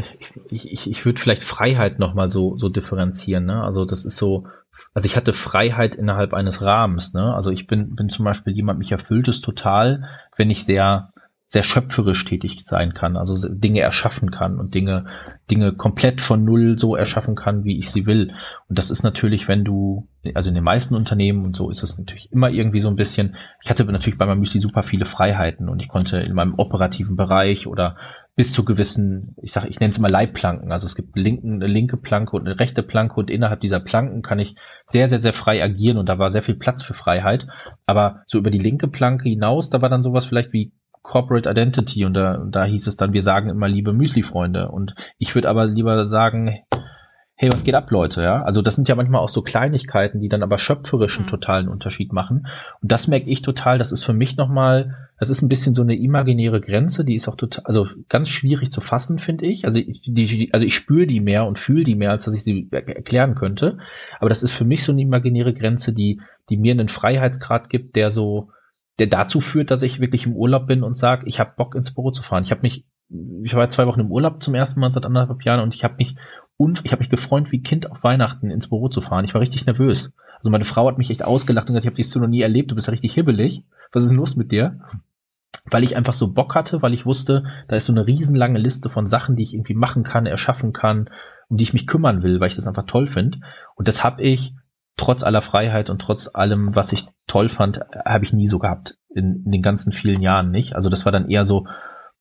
ich, ich, ich würde vielleicht Freiheit nochmal so, so differenzieren. Ne? Also das ist so, also ich hatte Freiheit innerhalb eines Rahmens. Ne? Also ich bin, bin zum Beispiel jemand, mich erfüllt es total, wenn ich sehr, sehr schöpferisch tätig sein kann, also Dinge erschaffen kann und Dinge, Dinge komplett von Null so erschaffen kann, wie ich sie will. Und das ist natürlich, wenn du, also in den meisten Unternehmen und so ist es natürlich immer irgendwie so ein bisschen, ich hatte natürlich bei meinem Müsli super viele Freiheiten und ich konnte in meinem operativen Bereich oder bis zu gewissen, ich sage, ich nenne es mal Leitplanken. Also es gibt linken, eine linke Planke und eine rechte Planke und innerhalb dieser Planken kann ich sehr, sehr, sehr frei agieren und da war sehr viel Platz für Freiheit. Aber so über die linke Planke hinaus, da war dann sowas vielleicht wie Corporate Identity und da, da hieß es dann, wir sagen immer liebe Müsli-Freunde. Und ich würde aber lieber sagen, hey, was geht ab, Leute, ja? Also das sind ja manchmal auch so Kleinigkeiten, die dann aber schöpferischen mhm. totalen Unterschied machen. Und das merke ich total, das ist für mich nochmal, das ist ein bisschen so eine imaginäre Grenze, die ist auch total, also ganz schwierig zu fassen, finde ich. Also ich, die, also ich spüre die mehr und fühle die mehr, als dass ich sie erklären könnte. Aber das ist für mich so eine imaginäre Grenze, die, die mir einen Freiheitsgrad gibt, der so, der dazu führt, dass ich wirklich im Urlaub bin und sage, ich habe Bock ins Büro zu fahren. Ich habe mich, ich war zwei Wochen im Urlaub zum ersten Mal seit anderthalb Jahren und ich habe mich und ich habe mich gefreut, wie Kind auf Weihnachten ins Büro zu fahren. Ich war richtig nervös. Also meine Frau hat mich echt ausgelacht und gesagt, ich habe dich so noch nie erlebt, du bist ja richtig hibbelig. Was ist denn los mit dir? Weil ich einfach so Bock hatte, weil ich wusste, da ist so eine riesenlange Liste von Sachen, die ich irgendwie machen kann, erschaffen kann, um die ich mich kümmern will, weil ich das einfach toll finde. Und das habe ich trotz aller Freiheit und trotz allem, was ich toll fand, habe ich nie so gehabt. In, in den ganzen vielen Jahren nicht. Also das war dann eher so,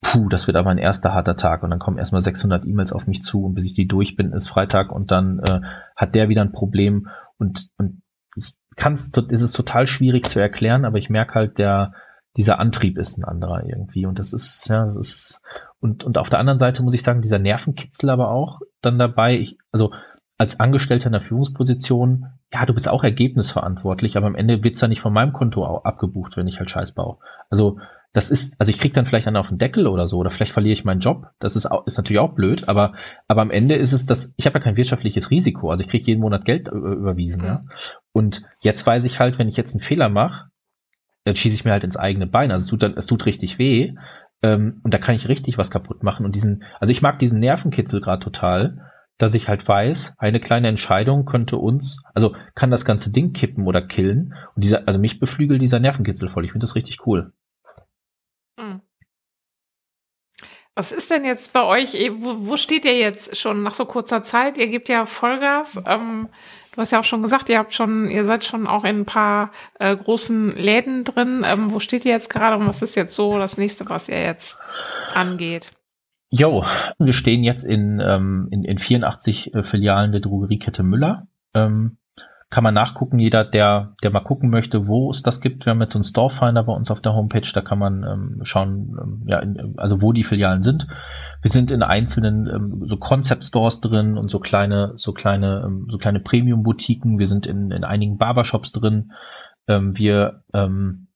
puh, das wird aber ein erster harter Tag. Und dann kommen erstmal 600 E-Mails auf mich zu. Und bis ich die durch bin, ist Freitag. Und dann äh, hat der wieder ein Problem. Und, und ich kann es, ist es total schwierig zu erklären, aber ich merke halt, der, dieser Antrieb ist ein anderer irgendwie. Und das ist, ja, das ist, und, und auf der anderen Seite muss ich sagen, dieser Nervenkitzel aber auch dann dabei, ich, also als Angestellter in der Führungsposition, ja, du bist auch ergebnisverantwortlich, aber am Ende wird's dann nicht von meinem Konto abgebucht, wenn ich halt Scheiß baue. Also das ist, also ich krieg dann vielleicht einen auf den Deckel oder so, oder vielleicht verliere ich meinen Job. Das ist, auch, ist natürlich auch blöd, aber, aber am Ende ist es das, ich habe ja kein wirtschaftliches Risiko, also ich krieg jeden Monat Geld überwiesen, mhm. ja. Und jetzt weiß ich halt, wenn ich jetzt einen Fehler mache, dann schieße ich mir halt ins eigene Bein. Also es tut dann, es tut richtig weh. Ähm, und da kann ich richtig was kaputt machen. Und diesen, also ich mag diesen Nervenkitzel gerade total, dass ich halt weiß, eine kleine Entscheidung könnte uns, also kann das ganze Ding kippen oder killen. Und dieser, also mich beflügelt dieser Nervenkitzel voll. Ich finde das richtig cool. Hm. Was ist denn jetzt bei euch, wo, wo, steht ihr jetzt schon nach so kurzer Zeit? Ihr gebt ja Vollgas. Ähm, du hast ja auch schon gesagt, ihr habt schon, ihr seid schon auch in ein paar äh, großen Läden drin. Ähm, wo steht ihr jetzt gerade und was ist jetzt so das nächste, was ihr jetzt angeht? Jo, wir stehen jetzt in, ähm, in, in 84 äh, Filialen der Drogeriekette Müller. Ähm, kann man nachgucken, jeder, der, der mal gucken möchte, wo es das gibt. Wir haben jetzt so einen Storefinder bei uns auf der Homepage, da kann man ähm, schauen, ähm, ja, in, also wo die Filialen sind. Wir sind in einzelnen ähm, so Concept Stores drin und so kleine, so kleine, ähm, so kleine Premium-Boutiquen. Wir sind in, in einigen Barbershops drin. Ähm, wir ähm,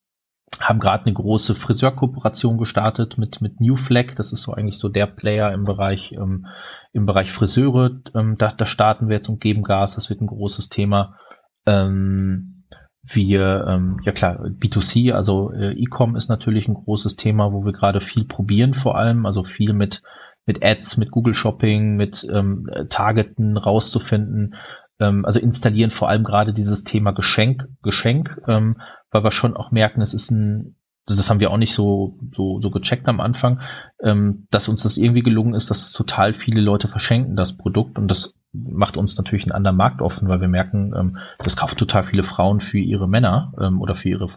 haben gerade eine große Friseurkooperation gestartet mit mit New Flag. Das ist so eigentlich so der Player im Bereich ähm, im Bereich Friseure. Ähm, da, da starten wir jetzt und geben Gas. Das wird ein großes Thema. Ähm, wir, ähm, ja klar, B2C, also äh, E-Com ist natürlich ein großes Thema, wo wir gerade viel probieren vor allem, also viel mit, mit Ads, mit Google Shopping, mit ähm, Targeten rauszufinden, ähm, also installieren vor allem gerade dieses Thema Geschenk, Geschenk, ähm, weil wir schon auch merken, es ist ein, das haben wir auch nicht so, so, so gecheckt am Anfang, ähm, dass uns das irgendwie gelungen ist, dass es total viele Leute verschenken, das Produkt. Und das macht uns natürlich einen anderen Markt offen, weil wir merken, ähm, das kaufen total viele Frauen für ihre Männer ähm, oder für ihre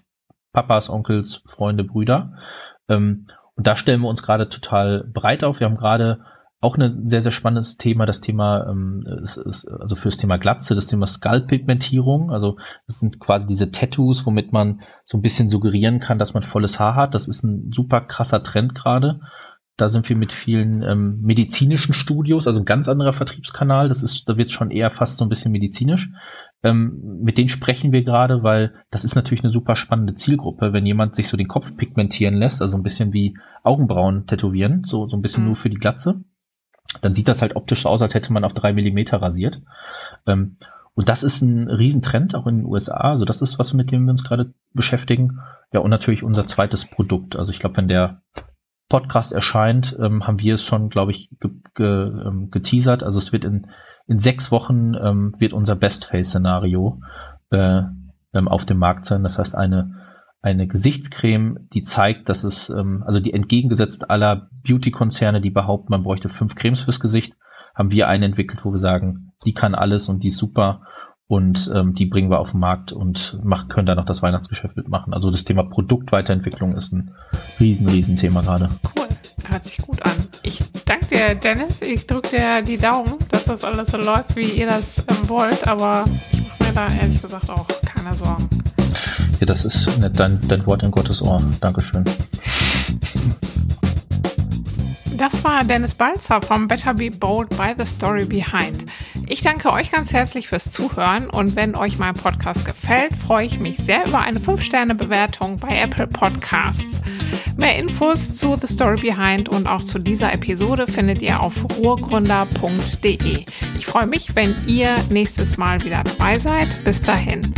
Papas, Onkels, Freunde, Brüder. Ähm, und da stellen wir uns gerade total breit auf. Wir haben gerade auch ein sehr, sehr spannendes Thema, das Thema, ähm, ist, ist, also fürs Thema Glatze, das Thema Skullpigmentierung. Also das sind quasi diese Tattoos, womit man so ein bisschen suggerieren kann, dass man volles Haar hat. Das ist ein super krasser Trend gerade. Da sind wir mit vielen ähm, medizinischen Studios, also ein ganz anderer Vertriebskanal. Das ist, da wird schon eher fast so ein bisschen medizinisch. Ähm, mit denen sprechen wir gerade, weil das ist natürlich eine super spannende Zielgruppe, wenn jemand sich so den Kopf pigmentieren lässt, also ein bisschen wie Augenbrauen tätowieren, so, so ein bisschen mhm. nur für die Glatze dann sieht das halt optisch aus, als hätte man auf drei Millimeter rasiert. Ähm, und das ist ein Riesentrend auch in den USA. Also das ist was, mit dem wir uns gerade beschäftigen. Ja, und natürlich unser zweites Produkt. Also ich glaube, wenn der Podcast erscheint, ähm, haben wir es schon, glaube ich, ge ge ähm, geteasert. Also es wird in, in sechs Wochen ähm, wird unser Best-Face-Szenario äh, ähm, auf dem Markt sein. Das heißt, eine eine Gesichtscreme, die zeigt, dass es, ähm, also die entgegengesetzt aller Beauty-Konzerne, die behaupten, man bräuchte fünf Cremes fürs Gesicht, haben wir eine entwickelt, wo wir sagen, die kann alles und die ist super und ähm, die bringen wir auf den Markt und machen, können da noch das Weihnachtsgeschäft mitmachen. Also das Thema Produktweiterentwicklung ist ein riesen, riesen Thema gerade. Cool, hört sich gut an. Ich danke dir, Dennis. Ich drücke dir die Daumen, dass das alles so läuft, wie ihr das ähm, wollt, aber ich mache mir da ehrlich gesagt auch keine Sorgen. Ja, das ist dein, dein Wort in Gottes Ohr. Dankeschön. Das war Dennis Balzer vom Better Be Bold by the Story Behind. Ich danke euch ganz herzlich fürs Zuhören und wenn euch mein Podcast gefällt, freue ich mich sehr über eine 5-Sterne-Bewertung bei Apple Podcasts. Mehr Infos zu The Story Behind und auch zu dieser Episode findet ihr auf ruhrgründer.de. Ich freue mich, wenn ihr nächstes Mal wieder dabei seid. Bis dahin.